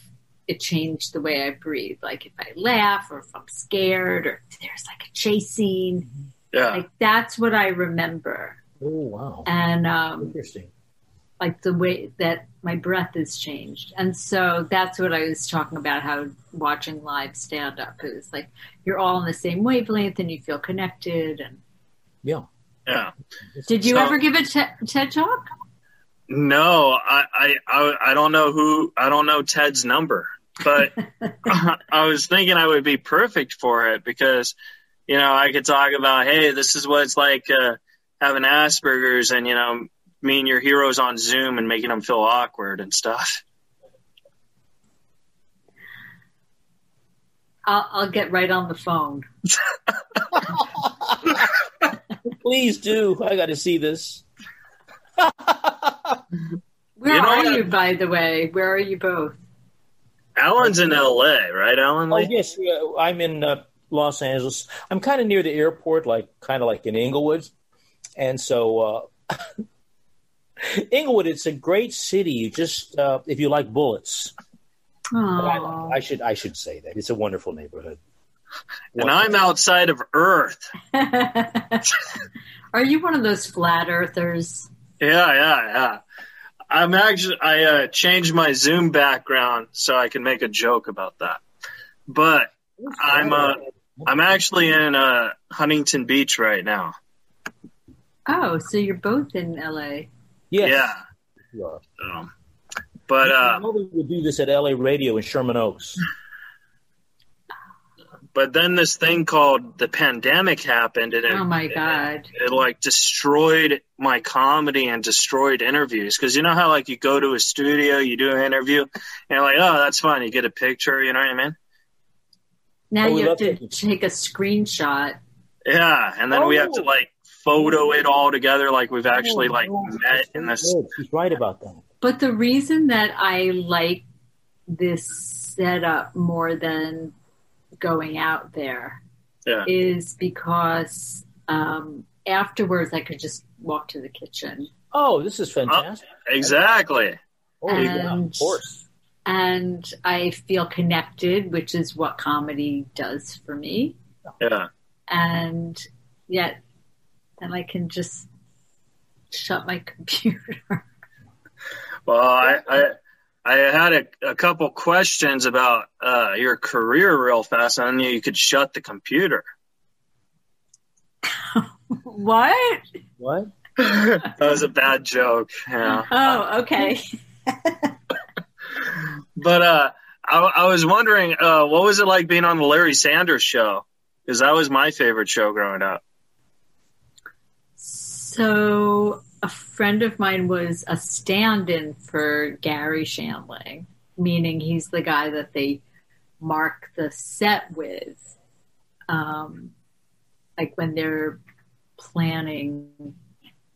Speaker 5: it changed the way I breathe. Like if I laugh or if I'm scared or if there's like a chase scene. Mm-hmm.
Speaker 3: Yeah.
Speaker 5: Like that's what I remember.
Speaker 4: Oh wow.
Speaker 5: And um,
Speaker 4: Interesting.
Speaker 5: Like the way that my breath has changed. And so that's what I was talking about how watching live stand up is like you're all on the same wavelength and you feel connected. And
Speaker 4: Yeah.
Speaker 3: Yeah.
Speaker 5: did you
Speaker 3: So-
Speaker 5: ever give a te- TED talk?
Speaker 3: No, I, I, I, I don't know who, I don't know Ted's number, but I was thinking I would be perfect for it because, you know, I could talk about, hey, this is what it's like uh, having Asperger's and, you know, me and your heroes on Zoom and making them feel awkward and stuff.
Speaker 5: I'll, I'll get right on the phone.
Speaker 4: Please do. I got to see this.
Speaker 5: Where
Speaker 3: You know
Speaker 5: are
Speaker 3: what?
Speaker 5: you, by the way? Where are you both?
Speaker 3: Alan's in LA, right, Alan
Speaker 4: Oh yes, yeah, I'm in uh, Los Angeles. I'm kind of near the airport, like kind of like in Inglewood, and so uh, Inglewood. It's a great city. You just uh, if you like bullets, I, I should I should say that it's a wonderful neighborhood.
Speaker 3: And I'm outside of Earth.
Speaker 5: are you one of those flat earthers?
Speaker 3: Yeah, yeah, yeah. I'm actually I uh, changed my Zoom background so I can make a joke about that. But I'm uh, I'm actually in uh, Huntington Beach right now.
Speaker 5: Oh, so you're both in LA.
Speaker 4: Yes.
Speaker 3: Yeah.
Speaker 4: you are.
Speaker 3: But
Speaker 4: I
Speaker 3: uh,
Speaker 4: know we would do this at LA Radio in Sherman Oaks.
Speaker 3: but then this thing called the pandemic happened, and it,
Speaker 5: Oh my God.
Speaker 3: it, it like destroyed my comedy and destroyed interviews. Because you know how like you go to a studio, you do an interview, and you're like, oh, that's fun. You get a picture, you know what I mean?
Speaker 5: Now
Speaker 4: Oh,
Speaker 5: you have to
Speaker 4: taking-
Speaker 5: take a screenshot.
Speaker 3: Yeah, and then we have to
Speaker 4: Oh.
Speaker 3: like photo it all together, like we've actually
Speaker 4: Oh,
Speaker 3: like
Speaker 4: no,
Speaker 3: met in
Speaker 4: so
Speaker 3: this.
Speaker 4: good. She's right about that.
Speaker 5: But the reason that I like this setup more than going out there
Speaker 3: Yeah.
Speaker 5: is because um, afterwards I could just walk to the kitchen
Speaker 4: Oh, this is fantastic.
Speaker 3: Exactly.
Speaker 4: oh, yeah,
Speaker 5: and-
Speaker 4: of course.
Speaker 5: and I feel connected, which is what comedy does for me.
Speaker 3: Yeah.
Speaker 5: And yet, then I can just shut my computer.
Speaker 3: Well, I I, I had a, a couple questions about uh, your career real fast. I knew you could shut the computer.
Speaker 5: what?
Speaker 4: What?
Speaker 3: that was a bad joke. Yeah.
Speaker 5: Oh, okay.
Speaker 3: But uh, I, I was wondering, uh, what was it like being on the Larry Sanders show? Because that was my favorite show growing up.
Speaker 5: So, a friend of mine was a stand in for Garry Shandling, meaning he's the guy that they mark the set with. Um, like when they're planning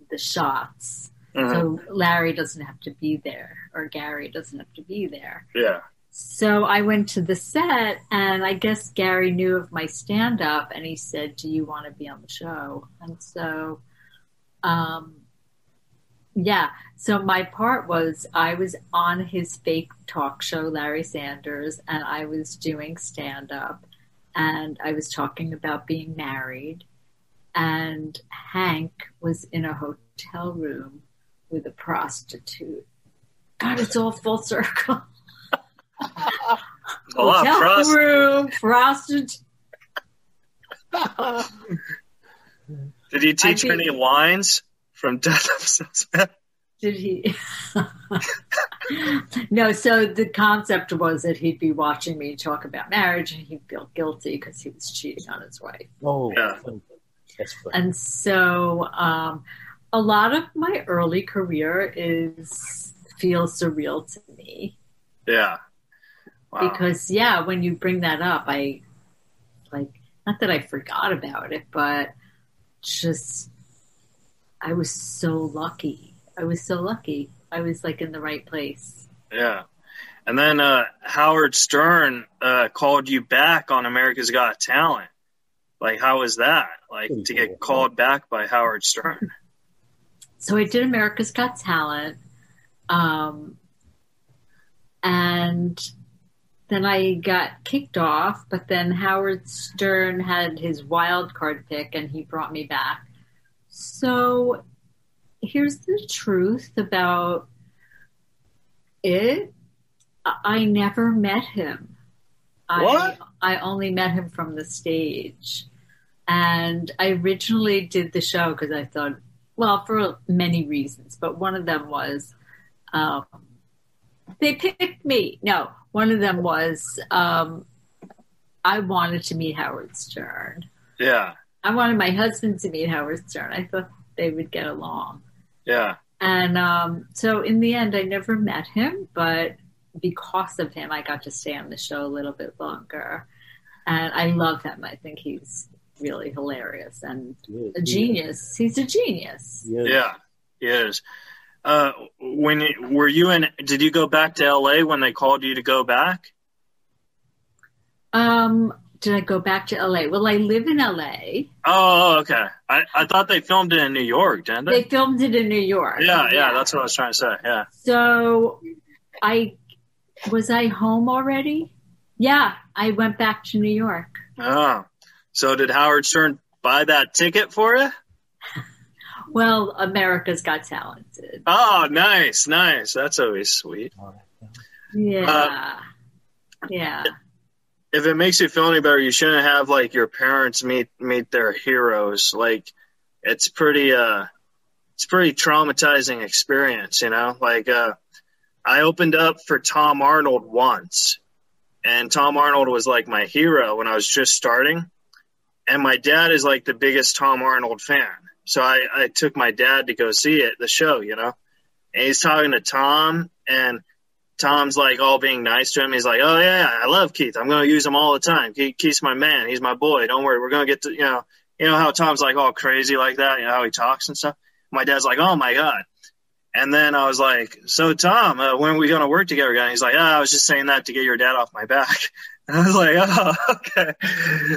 Speaker 5: the shots.
Speaker 3: Mhm.
Speaker 5: So, Larry doesn't have to be there, or Gary doesn't have to be there.
Speaker 3: Yeah.
Speaker 5: So I went to the set, and I guess Gary knew of my stand up, and he said, Do you want to be on the show? And so, um, yeah. So my part was I was on his fake talk show, Larry Sanders, and I was doing stand up, and I was talking about being married. And Hank was in a hotel room with a prostitute. God, it's all full circle
Speaker 3: A
Speaker 5: hotel
Speaker 3: trust.
Speaker 5: room, prostitute.
Speaker 3: Did he teach
Speaker 5: I
Speaker 3: you
Speaker 5: think-
Speaker 3: any lines from Death of Salesman?
Speaker 5: Did he? no, so the concept was that he'd be watching me talk about marriage and he'd feel guilty because he was cheating on his wife.
Speaker 4: Oh,
Speaker 3: Yeah.
Speaker 4: that's funny.
Speaker 5: And so um, a lot of my early career is feels surreal to me
Speaker 3: Yeah. Wow.
Speaker 5: because yeah, when you bring that up, I like not that I forgot about it, but just I was so lucky. I was so lucky. I was like in the right place.
Speaker 3: Yeah. And then uh, Howard Stern uh, called you back on America's Got Talent. Like, how was that? Like, to get called back by Howard Stern.
Speaker 5: So I did America's Got Talent, um, and then I got kicked off. But then Howard Stern had his wild card pick, and he brought me back. So here's the truth about it. I never met him.
Speaker 3: What?
Speaker 5: I, I only met him from the stage. And I originally did the show because I thought, well, for many reasons, but one of them was um, they picked me. No, one of them was um, I wanted to meet Howard Stern.
Speaker 3: Yeah.
Speaker 5: I wanted my husband to meet Howard Stern. I thought they would get along.
Speaker 3: Yeah.
Speaker 5: And um, so in the end, I never met him, but because of him, I got to stay on the show a little bit longer. And I love him. I think he's really hilarious and a genius. He's a genius.
Speaker 4: Yeah.
Speaker 3: Yeah. He is. Uh, when you, were you in? Did you go back to L.A. when they called you to go back?
Speaker 5: Um, did I go back to LA? Well, I live in LA.
Speaker 3: Oh, okay. I, I thought they filmed it in New York, didn't
Speaker 5: They
Speaker 3: they?
Speaker 5: filmed it in New York.
Speaker 3: Yeah, yeah. That's what I was trying to say. Yeah.
Speaker 5: So I was I home already? Yeah, I went back to New York.
Speaker 3: Oh. So did Howard Stern buy that ticket for you?
Speaker 5: Well, America's Got Talented.
Speaker 3: Oh, nice, nice. That's always sweet.
Speaker 5: Yeah.
Speaker 3: Uh,
Speaker 5: yeah.
Speaker 3: if it makes you feel any better, you shouldn't have like your parents meet meet their heroes. Like it's pretty uh it's pretty traumatizing experience, you know? Like uh I opened up for Tom Arnold once and Tom Arnold was like my hero when I was just starting. And my dad is like the biggest Tom Arnold fan. So I, I took my dad to go see it, the show, you know? And he's talking to Tom and Tom's like all being nice to him. He's like, "Oh yeah, I love Keith. I'm going to use him all the time. Keith, Keith's my man. He's my boy. Don't worry. We're going to get to you know, you know how Tom's like all crazy like that. You know how he talks and stuff. My dad's like, "Oh my god." And then I was like, "So Tom, uh, when are we going to work together again?" He's like, "Ah, I was just saying that to get your dad off my back." And I was like, "Oh, okay."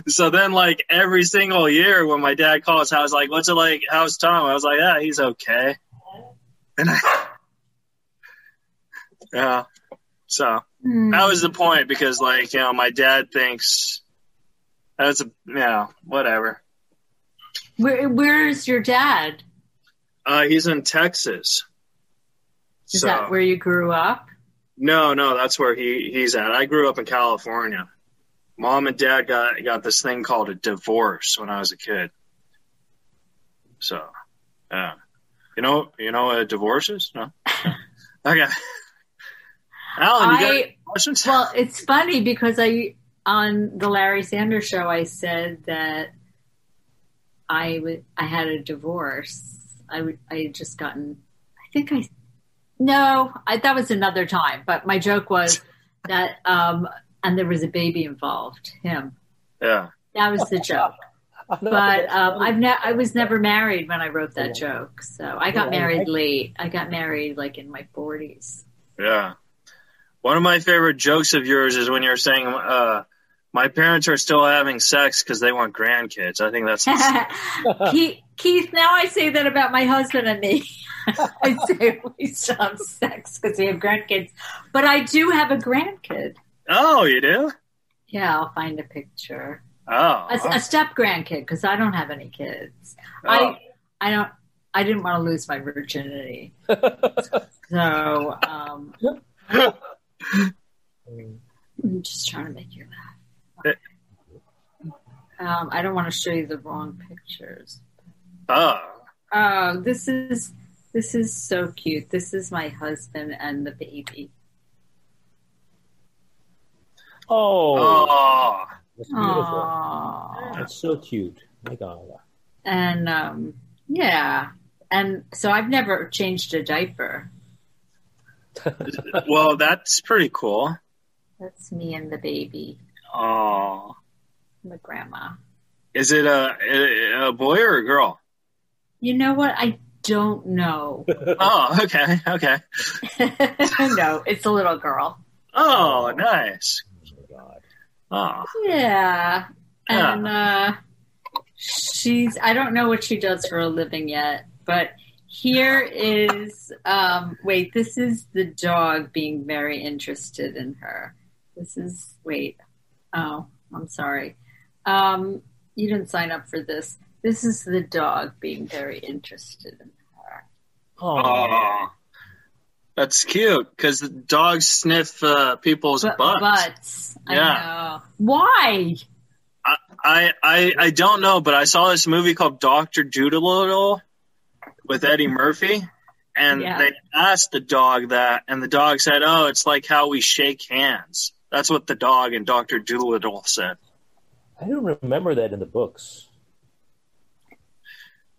Speaker 3: So then, like every single year when my dad calls, I was like, "What's it like? How's Tom?" I was like, "Yeah, he's okay." And I, yeah. So
Speaker 5: Hmm.
Speaker 3: that was the point because, like, you know, my dad thinks that's a, you know, whatever.
Speaker 5: Where Where's your dad?
Speaker 3: Uh, he's in Texas.
Speaker 5: Is
Speaker 3: so,
Speaker 5: that where you grew up?
Speaker 3: No, no, that's where he, he's at. I grew up in California. Mom and dad got got this thing called a divorce when I was a kid. So, yeah, you know, you know what a divorce is? No. okay. Alan, you got
Speaker 5: I-
Speaker 3: any questions?
Speaker 5: Well, it's funny because I on the Larry Sanders show I said that I would I had a divorce. I would I had just gotten I think I no I that was another time. But my joke was that um and there was a baby involved. Him.
Speaker 3: yeah.
Speaker 5: That was the joke. But um, I've ne- I was never married when I wrote that joke. So I got
Speaker 4: Yeah,
Speaker 5: married
Speaker 4: I-
Speaker 5: late. I got married like in my forties.
Speaker 3: Yeah. One of my favorite jokes of yours is when you're saying, uh, my parents are still having sex because they want grandkids. I think that's,
Speaker 5: Keith, Keith, now I say that about my husband and me. I say we still have sex because we have grandkids, but I do have a grandkid.
Speaker 3: oh, you do?
Speaker 5: Yeah, I'll find a picture.
Speaker 3: Oh.
Speaker 5: A, a step grandkid because I don't have any kids.
Speaker 3: oh.
Speaker 5: I I don't. I didn't want to lose my virginity, so um, I'm just trying to make you laugh. Um, I don't want to show you the wrong pictures.
Speaker 3: Oh,
Speaker 5: Oh, this is this is so cute. This is my husband and the baby.
Speaker 4: Oh,
Speaker 3: oh,
Speaker 4: that's beautiful.
Speaker 5: Aww.
Speaker 4: That's so cute. My God.
Speaker 5: And um, yeah, and so I've never changed a diaper.
Speaker 3: well, that's pretty cool.
Speaker 5: That's me and the baby,
Speaker 3: Oh,
Speaker 5: and the grandma.
Speaker 3: is it a, a a boy or a girl?
Speaker 5: You know what? I don't know.
Speaker 3: Oh, okay, okay.
Speaker 5: no, it's a little girl.
Speaker 3: Oh, nice.
Speaker 4: Oh my God.
Speaker 3: Oh,
Speaker 5: Yeah.
Speaker 3: Yeah.
Speaker 5: And uh she's I don't know what she does for a living yet, but here is um wait, this is the dog being very interested in her. This is wait. Oh, I'm sorry. Um you didn't sign up for this. This is the dog being very interested in her.
Speaker 4: Oh.
Speaker 3: That's cute because the dogs sniff uh, people's
Speaker 5: But
Speaker 3: butts.
Speaker 5: butts. I
Speaker 3: Yeah.
Speaker 5: know. Why?
Speaker 3: I, I I don't know, but I saw this movie called Doctor Doolittle with Eddie Murphy, and
Speaker 5: Yeah.
Speaker 3: they asked the dog that, and the dog said, "Oh, it's like how we shake hands." That's what the dog and Doctor Doolittle said.
Speaker 4: I don't remember that in the books.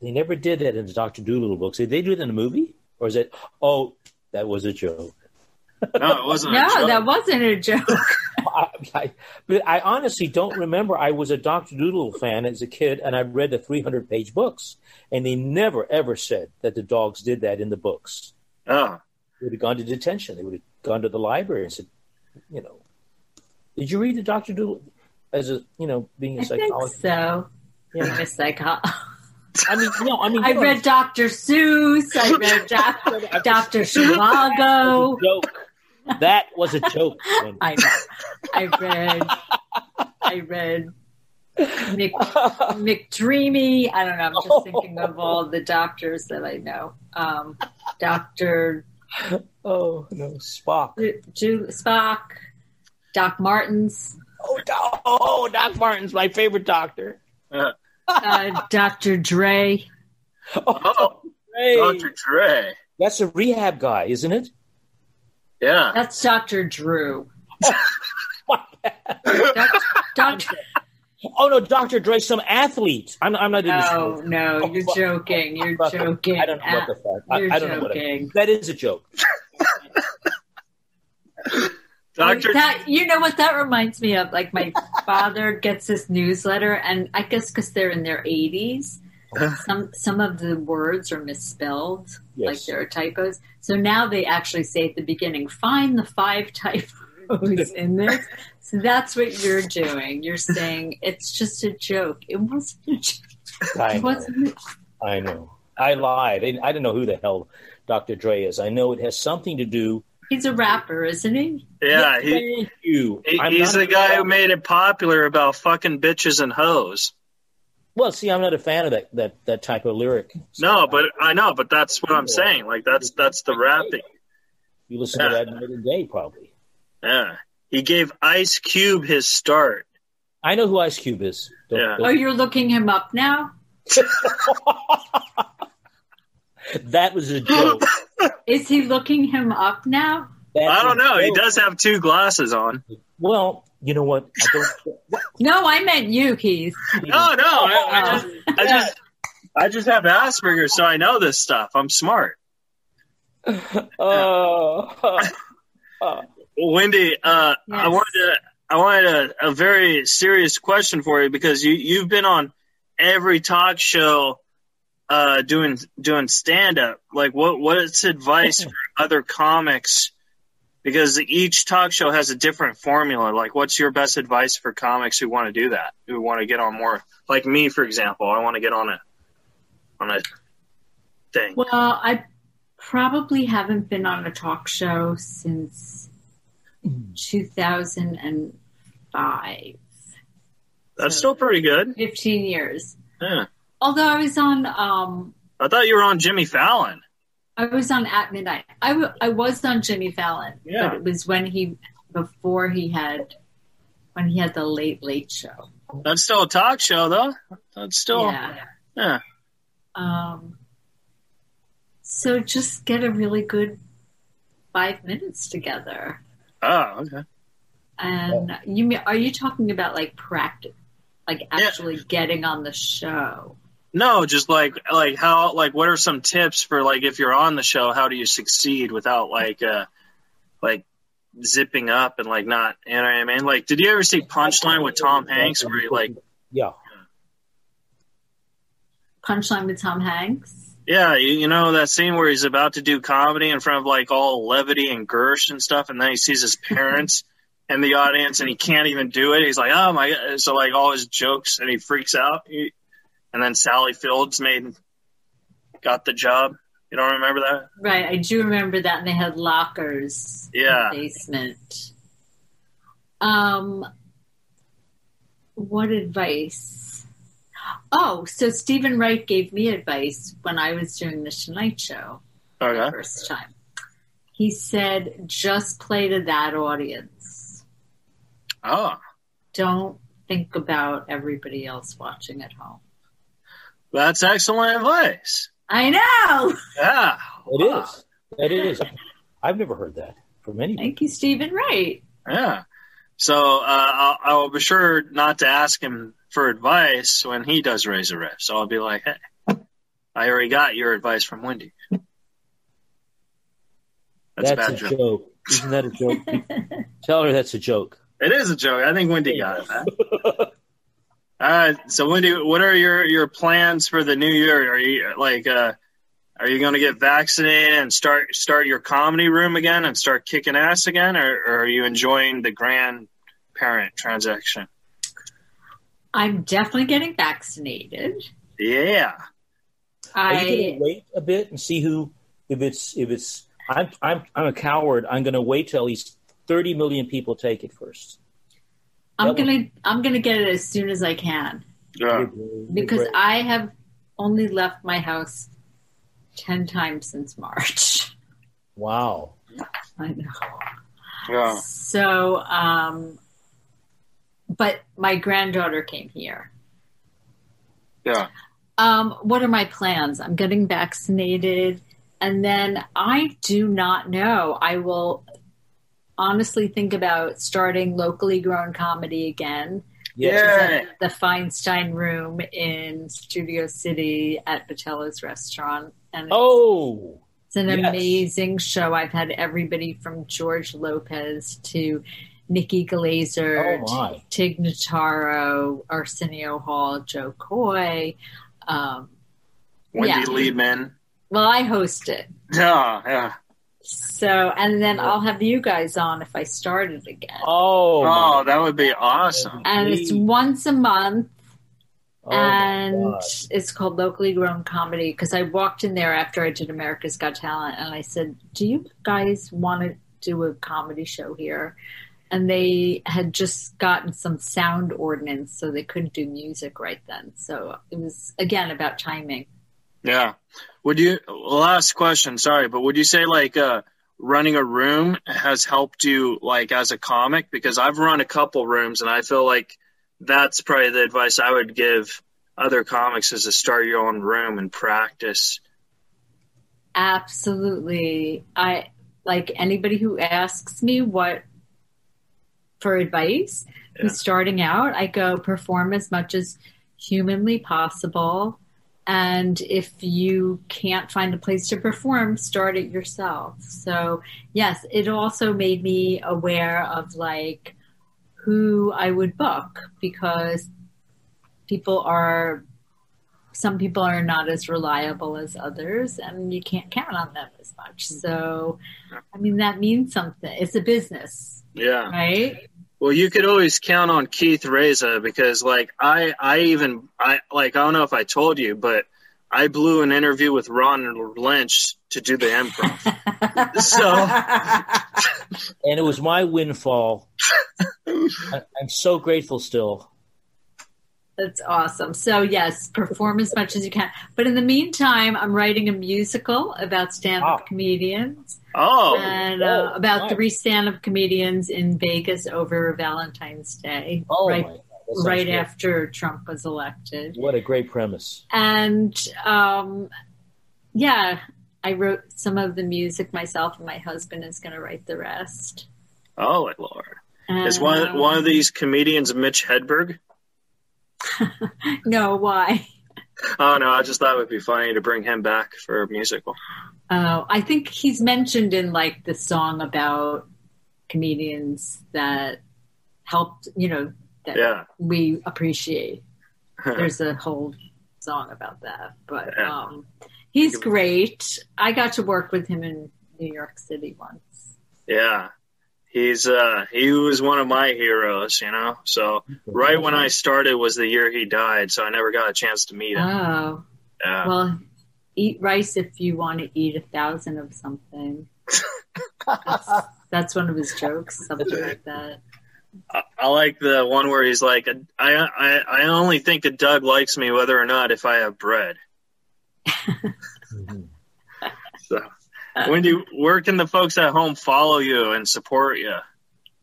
Speaker 4: They never did that in the Doctor Doolittle books. Did they do it in the movie, or is it? Oh, that was a joke.
Speaker 3: No, it wasn't. a
Speaker 5: No,
Speaker 3: joke.
Speaker 5: that wasn't a joke.
Speaker 4: I, I, but I honestly don't remember. I was a Doctor Doolittle fan as a kid, and I read the 300 page books, and they never ever said that the dogs did that in the books.
Speaker 3: Oh,
Speaker 4: They would have gone to detention. They would have gone to the library and said, you know, did you read the Doctor Doolittle as a you know being a
Speaker 5: I think
Speaker 4: psychologist?
Speaker 5: so.
Speaker 4: Yeah.
Speaker 5: Being a psycho-
Speaker 4: I mean, no, I mean,
Speaker 5: I
Speaker 4: you
Speaker 5: read Dr. Seuss. I read Doc- Dr. Zhivago.
Speaker 4: joke. That was a joke.
Speaker 5: I know. I read. I read Mc, McDreamy. I don't know. I'm just thinking of all the doctors that I know. Um, Doctor
Speaker 4: oh no, Spock.
Speaker 5: Ju- Spock, Doc Martens,
Speaker 4: Oh, Doc, oh, Doc Martin's my favorite doctor.
Speaker 5: Uh, Doctor Dre.
Speaker 3: oh,
Speaker 4: Hey,
Speaker 3: Dr. Dre.
Speaker 4: that's a rehab guy, isn't it?
Speaker 3: Yeah.
Speaker 5: That's Doctor Drew. Doc- Doctor.
Speaker 4: Oh no, Dr. Dre, some athlete. I'm, I'm not even
Speaker 5: No, no, you're joking. You're
Speaker 4: Fuck it.
Speaker 5: joking.
Speaker 4: I don't know what the fuck. I,
Speaker 5: You're
Speaker 4: I don't know what.
Speaker 5: joking.
Speaker 4: It, that is a joke.
Speaker 3: Dr.
Speaker 5: That, you know what that reminds me of? Like my father gets this newsletter, and I guess because they're in their 80s, uh-huh. some some of the words are misspelled,
Speaker 4: Yes.
Speaker 5: like there are typos. So now they actually say at the beginning, "Find the five typos in this." So that's what you're doing. You're saying it's just a joke. It wasn't a joke.
Speaker 4: I know. I know. I lied. I, I didn't know who the hell Dr. Dre is. I know it has something to do.
Speaker 5: He's a rapper, isn't he?
Speaker 3: Yeah, he,
Speaker 4: you.
Speaker 3: he- he's the guy who made it popular about fucking bitches and hoes.
Speaker 4: Well, see, I'm not a fan of that that, that type of lyric.
Speaker 3: No, but I know, but that's what I'm saying. Like that's that's the rapping.
Speaker 4: You listen to that night and day, probably.
Speaker 3: Yeah. He gave Ice Cube his start.
Speaker 4: I know who Ice Cube is. Don't-
Speaker 3: Yeah.
Speaker 5: Oh,
Speaker 4: don't-
Speaker 5: you're looking him up now.
Speaker 4: that was a joke.
Speaker 5: Is he looking him up now?
Speaker 4: That's
Speaker 3: I don't
Speaker 4: a
Speaker 3: know. He does have two glasses on.
Speaker 4: Well, you know what? I don't.
Speaker 5: No, I meant you, Keith.
Speaker 3: No, no. I, I just, I just, I just have Asperger's, so I know this stuff. I'm smart.
Speaker 4: Oh,
Speaker 3: Wendy, uh, I wanted to, I wanted a, a very serious question for you because you you've been on every talk show uh, doing doing stand up. Like, what what's advice for other comics? Because each talk show has a different formula. Like, what's your best advice for comics who want to do that? Who want to get on more? Like me, for example, I want to get on a on a thing.
Speaker 5: Well, I probably haven't been on a talk show since 2005.
Speaker 3: That's still pretty good.
Speaker 5: 15 years.
Speaker 3: Yeah.
Speaker 5: Although I was on, um,
Speaker 3: I thought you were on Jimmy Fallon.
Speaker 5: I was on At Midnight. I, w- I was on Jimmy Fallon,
Speaker 3: Yeah.
Speaker 5: but it was when he, before he had, when he had the Late Late Show.
Speaker 3: That's still a talk show, though. That's still
Speaker 5: Yeah.
Speaker 3: yeah.
Speaker 5: Um, so just get a really good five minutes together.
Speaker 3: Oh, okay.
Speaker 5: And you mean, are you talking about like practice, like
Speaker 3: Yeah.
Speaker 5: actually getting on the show?
Speaker 3: No, just like like how like what are some tips for like if you're on the show, how do you succeed without like uh like zipping up and like not you know what I mean? Like did you ever see Punchline with Tom Hanks where he like
Speaker 4: Yeah.
Speaker 5: Punchline with Tom Hanks.
Speaker 3: yeah, you, you know that scene where he's about to do comedy in front of like all levity and Gersh and stuff and then he sees his parents in the audience and he can't even do it. He's like, "Oh my god." So like all his jokes and he freaks out. He, and then Sally Fields made got the job. You don't remember that?
Speaker 5: Right, I do remember that, and they had lockers
Speaker 3: Yeah.
Speaker 5: in the basement. Um, what advice? Oh, so Steven Wright gave me advice when I was doing the Tonight Show the
Speaker 3: Okay.
Speaker 5: first time. He said, "Just play to that audience.
Speaker 3: Oh,
Speaker 5: Don't think about everybody else watching at home."
Speaker 3: That's excellent advice.
Speaker 5: I know.
Speaker 3: Yeah.
Speaker 4: It is. It is. I've never heard that from anybody.
Speaker 5: Thank you, Steven Wright.
Speaker 3: Yeah. So uh, I'll, I'll be sure not to ask him for advice when he does raise a riff. So I'll be like, hey, I already got your advice from Wendy. That's,
Speaker 4: That's,
Speaker 3: a bad
Speaker 4: a
Speaker 3: joke.
Speaker 4: joke. Isn't that a joke? Tell her that's a joke.
Speaker 3: It is a joke. I think Wendy got it. Huh? All right. So Wendy, what are your your plans for the new year? Are you like uh are you going to get vaccinated and start start your comedy room again and start kicking ass again, or, or are you enjoying the grandparent transaction?
Speaker 5: I'm definitely getting vaccinated.
Speaker 3: Yeah.
Speaker 4: Are you
Speaker 5: I
Speaker 4: going to wait a bit and see who? If it's if it's I'm I'm I'm a coward. I'm going to wait till at least 30 million people take it first.
Speaker 5: I'm
Speaker 4: That
Speaker 5: gonna I'm gonna get it as soon as I can
Speaker 3: Yeah.
Speaker 5: because I have only left my house ten times since March.
Speaker 4: wow.
Speaker 5: I know.
Speaker 3: Yeah.
Speaker 5: So, um, but my granddaughter came here.
Speaker 3: Yeah.
Speaker 5: Um, what are my plans? I'm getting vaccinated, and then I do not know. I will honestly think about starting locally grown comedy again.
Speaker 3: Yeah.
Speaker 5: The Feinstein Room in Studio City at Vitello's Restaurant, and it's,
Speaker 4: Oh,
Speaker 5: it's an
Speaker 4: yes.
Speaker 5: amazing show. I've had everybody from George Lopez to Nikki Glazer,
Speaker 4: oh.
Speaker 5: Tig Notaro, Arsenio Hall, Jo Koy. Um,
Speaker 3: Wendy
Speaker 5: Yeah.
Speaker 3: Liebman.
Speaker 5: well, I host it.
Speaker 3: Yeah. Yeah.
Speaker 5: So, and then I'll have you guys on if I start it again.
Speaker 4: Oh,
Speaker 3: Oh, that would be awesome.
Speaker 5: and it's once a month,
Speaker 4: Oh,
Speaker 5: and it's called Locally Grown Comedy. Because I walked in there after I did America's Got Talent, and I said, "Do you guys want to do a comedy show here?" And they had just gotten some sound ordinance, so they couldn't do music right then. So it was again about timing.
Speaker 3: Yeah. Would you last question, sorry, but would you say like uh running a room has helped you like as a comic? Because I've run a couple rooms and I feel like that's probably the advice I would give other comics is to start your own room and practice.
Speaker 5: Absolutely. I like anybody who asks me what for advice
Speaker 3: Yeah.
Speaker 5: who's starting out, I go perform as much as humanly possible. And if you can't find a place to perform, start it yourself. So, yes, it also made me aware of like who I would book because people are some people are not as reliable as others and you can't count on them as much so i mean that means something it's a business
Speaker 3: Yeah.
Speaker 5: right
Speaker 3: Well, you could always count on Keith Reza because, like, I, I even, I like, I don't know if I told you, but I blew an interview with Ron Lynch to do the improv. So-
Speaker 4: and it was my windfall. I, I'm so grateful still.
Speaker 5: that's awesome so yes perform as much as you can but in the meantime i'm writing a musical about stand-up
Speaker 4: Wow.
Speaker 5: comedians
Speaker 3: Oh,
Speaker 5: and uh,
Speaker 4: oh,
Speaker 5: about
Speaker 4: nice.
Speaker 5: three stand-up comedians in vegas over valentine's day
Speaker 4: Oh
Speaker 5: right right after Trump was elected.
Speaker 4: What a great premise.
Speaker 5: And um, yeah, I wrote some of the music myself, and my husband is going to write the rest.
Speaker 3: Oh, Lord.
Speaker 5: And,
Speaker 3: Is one
Speaker 5: um,
Speaker 3: one of these comedians Mitch Hedberg?
Speaker 5: No, why?
Speaker 3: Oh no, I just thought it would be funny to bring him back for a musical.
Speaker 5: Oh, I think he's mentioned in like the song about comedians that helped, you know, that
Speaker 3: Yeah.
Speaker 5: we appreciate. There's a whole song about that. But
Speaker 3: Yeah.
Speaker 5: um, he's great. I got to work with him in New York City once.
Speaker 3: Yeah. He's uh he was one of my heroes, you know. So right when I started was the year he died, so I never got a chance to meet him.
Speaker 5: Oh,
Speaker 3: Yeah.
Speaker 5: well, eat rice if you want to eat a thousand of something. that's, that's one of his jokes, something like that.
Speaker 3: I, I like the one where he's like, I, I I only think that Doug likes me whether or not if I have bread. So, Wendy, where can the folks at home follow you and support you?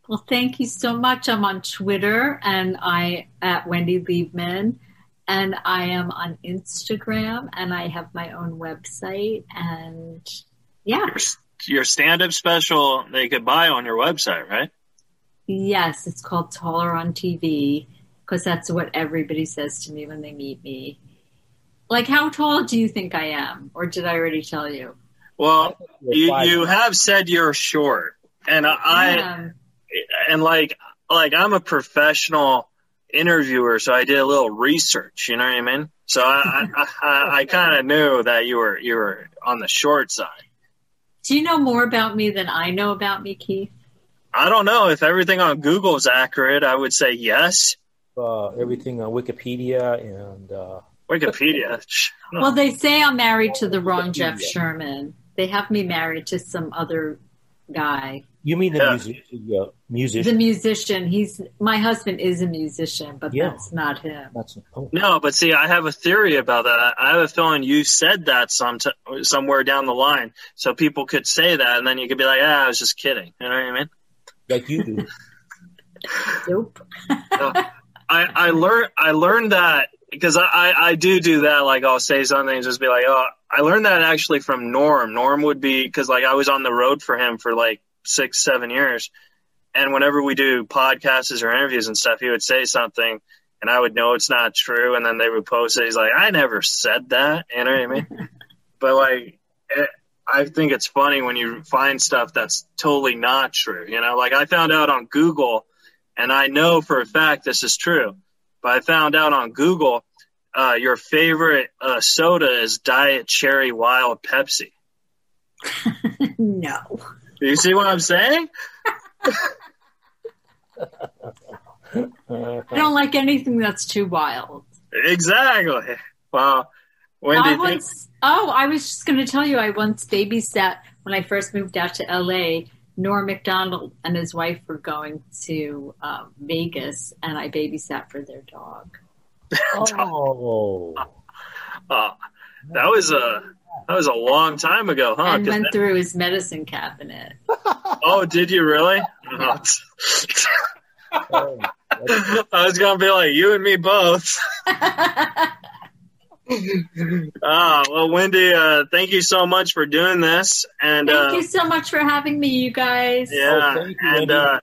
Speaker 5: Well, thank you so much. I'm on Twitter and I at Wendy Liebman, and I am on Instagram, and I have my own website, and yeah,
Speaker 3: Your, your stand-up special they could buy on your website, right?
Speaker 5: yes, it's called Taller on TV because that's what everybody says to me when they meet me. Like, how tall do you think I am, or did I already tell you?
Speaker 3: Well, you you have said you're short, and I.
Speaker 5: Um,
Speaker 3: and like like I'm a professional interviewer, so I did a little research. You know what I mean? So I I, I, I kind of knew that you were you were on the short side.
Speaker 5: do you know more about me than I know about me, Keith?
Speaker 3: I don't know if everything on Google is accurate. I would say yes.
Speaker 4: Uh, everything on Wikipedia and uh,
Speaker 3: Wikipedia.
Speaker 5: Well, they say I'm married to the wrong Jeff Sherman. They have me married to some other guy.
Speaker 4: you mean the
Speaker 3: Yeah.
Speaker 4: music, the, uh,
Speaker 5: The
Speaker 4: musician?
Speaker 5: musician. He's my husband is a musician, but
Speaker 4: Yeah.
Speaker 5: that's not him.
Speaker 4: That's, oh,
Speaker 3: No, but see, I have a theory about that. I have a feeling you said that some somewhere down the line, so people could say that, and then you could be like, "Ah, I was just kidding." You know what I mean?
Speaker 4: like you do.
Speaker 5: Nope.
Speaker 3: I, I learned I learned that because I, I, I do do that. Like I'll say something and just be like, oh, I learned that actually from Norm. Norm would be because like I was on the road for him for like six seven years, and whenever we do podcasts or interviews and stuff, he would say something. And I would know it's not true, and then they would post it. He's like, "I never said that," you know what I mean? but like, it, I think it's funny when you find stuff that's totally not true. You know, like I found out on Google, and I know for a fact this is true. But I found out on Google, uh, your favorite uh, soda is Diet Cherry Wild Pepsi.
Speaker 5: no.
Speaker 3: You see what I'm saying?
Speaker 4: Uh,
Speaker 5: I don't like anything that's too wild.
Speaker 3: Exactly. Well, when
Speaker 5: I once, oh, I was just going to tell you, I once babysat when I first moved out to LA. Norm Macdonald and his wife were going to um, Vegas, and I babysat for their dog.
Speaker 4: oh,
Speaker 3: Oh, that was a that was a long time ago, huh?
Speaker 5: and
Speaker 3: 'Cause
Speaker 5: went
Speaker 3: that-
Speaker 5: through his medicine cabinet.
Speaker 3: oh, did you really? Oh.
Speaker 4: oh,
Speaker 3: I was gonna be like you and me both. Ah, well, Wendy, uh, thank you so much for doing this, and
Speaker 5: Thank
Speaker 3: uh,
Speaker 5: you so much for having me, you guys.
Speaker 3: yeah,
Speaker 4: Oh, thank you,
Speaker 3: and
Speaker 4: Wendy.
Speaker 3: uh,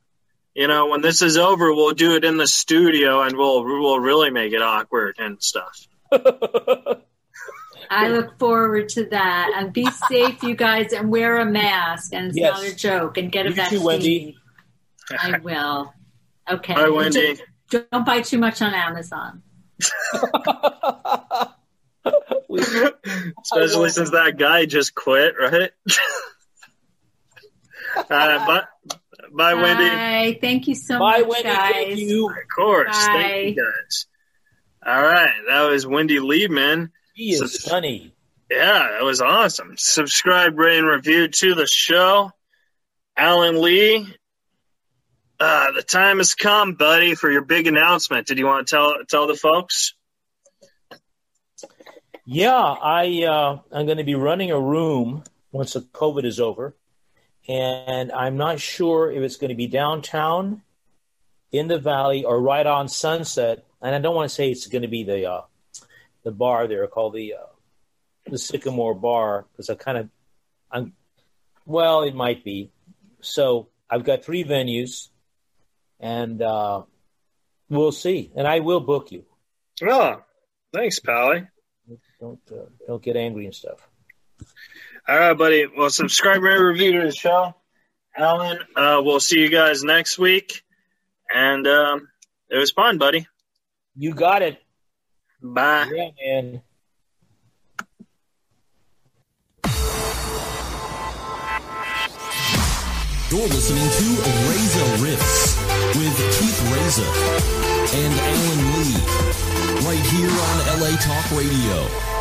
Speaker 3: you know, when this is over, we'll do it in the studio, and we'll we'll really make it awkward and stuff.
Speaker 5: I look forward to that. And be safe, you guys, and wear a mask. And it's
Speaker 4: Yes.
Speaker 5: not a joke. And get a
Speaker 4: You too,
Speaker 5: vaccine.
Speaker 4: Wendy.
Speaker 5: I will. Okay.
Speaker 3: Bye, Wendy.
Speaker 5: Don't, don't buy too much on Amazon.
Speaker 3: Especially since that guy just quit, right? uh, bye, bye, Wendy.
Speaker 5: Bye. Thank you so
Speaker 4: Bye,
Speaker 5: much,
Speaker 4: Wendy.
Speaker 5: guys.
Speaker 4: Thank you.
Speaker 3: Of course. Thank you guys. All right. That was Wendy Liebman.
Speaker 4: He is funny.
Speaker 3: Yeah, that was awesome. Subscribe, rate, and review to the show. Alan Lee, uh, the time has come, buddy, for your big announcement. Did you want to tell tell the folks?
Speaker 4: Yeah, I uh, I'm going to be running a room once the COVID is over, and I'm not sure if it's going to be downtown in the valley or right on Sunset. And I don't want to say it's going to be the uh, the bar there called the uh, the Sycamore Bar because I kind of I'm well, it might be. So I've got three venues, and uh, we'll see. And I will book you.
Speaker 3: Oh, thanks, Pally.
Speaker 4: Don't uh, don't get angry and stuff.
Speaker 3: All right, buddy. Well, subscribe, rate, review to the show. Alan, uh, we'll see you guys next week. And um, it was fun, buddy.
Speaker 4: You got it.
Speaker 3: Bye.
Speaker 4: Yeah, man.
Speaker 2: You're listening to Reza Rifts with Keith Reza and Alan Lee, right here on LA Talk Radio.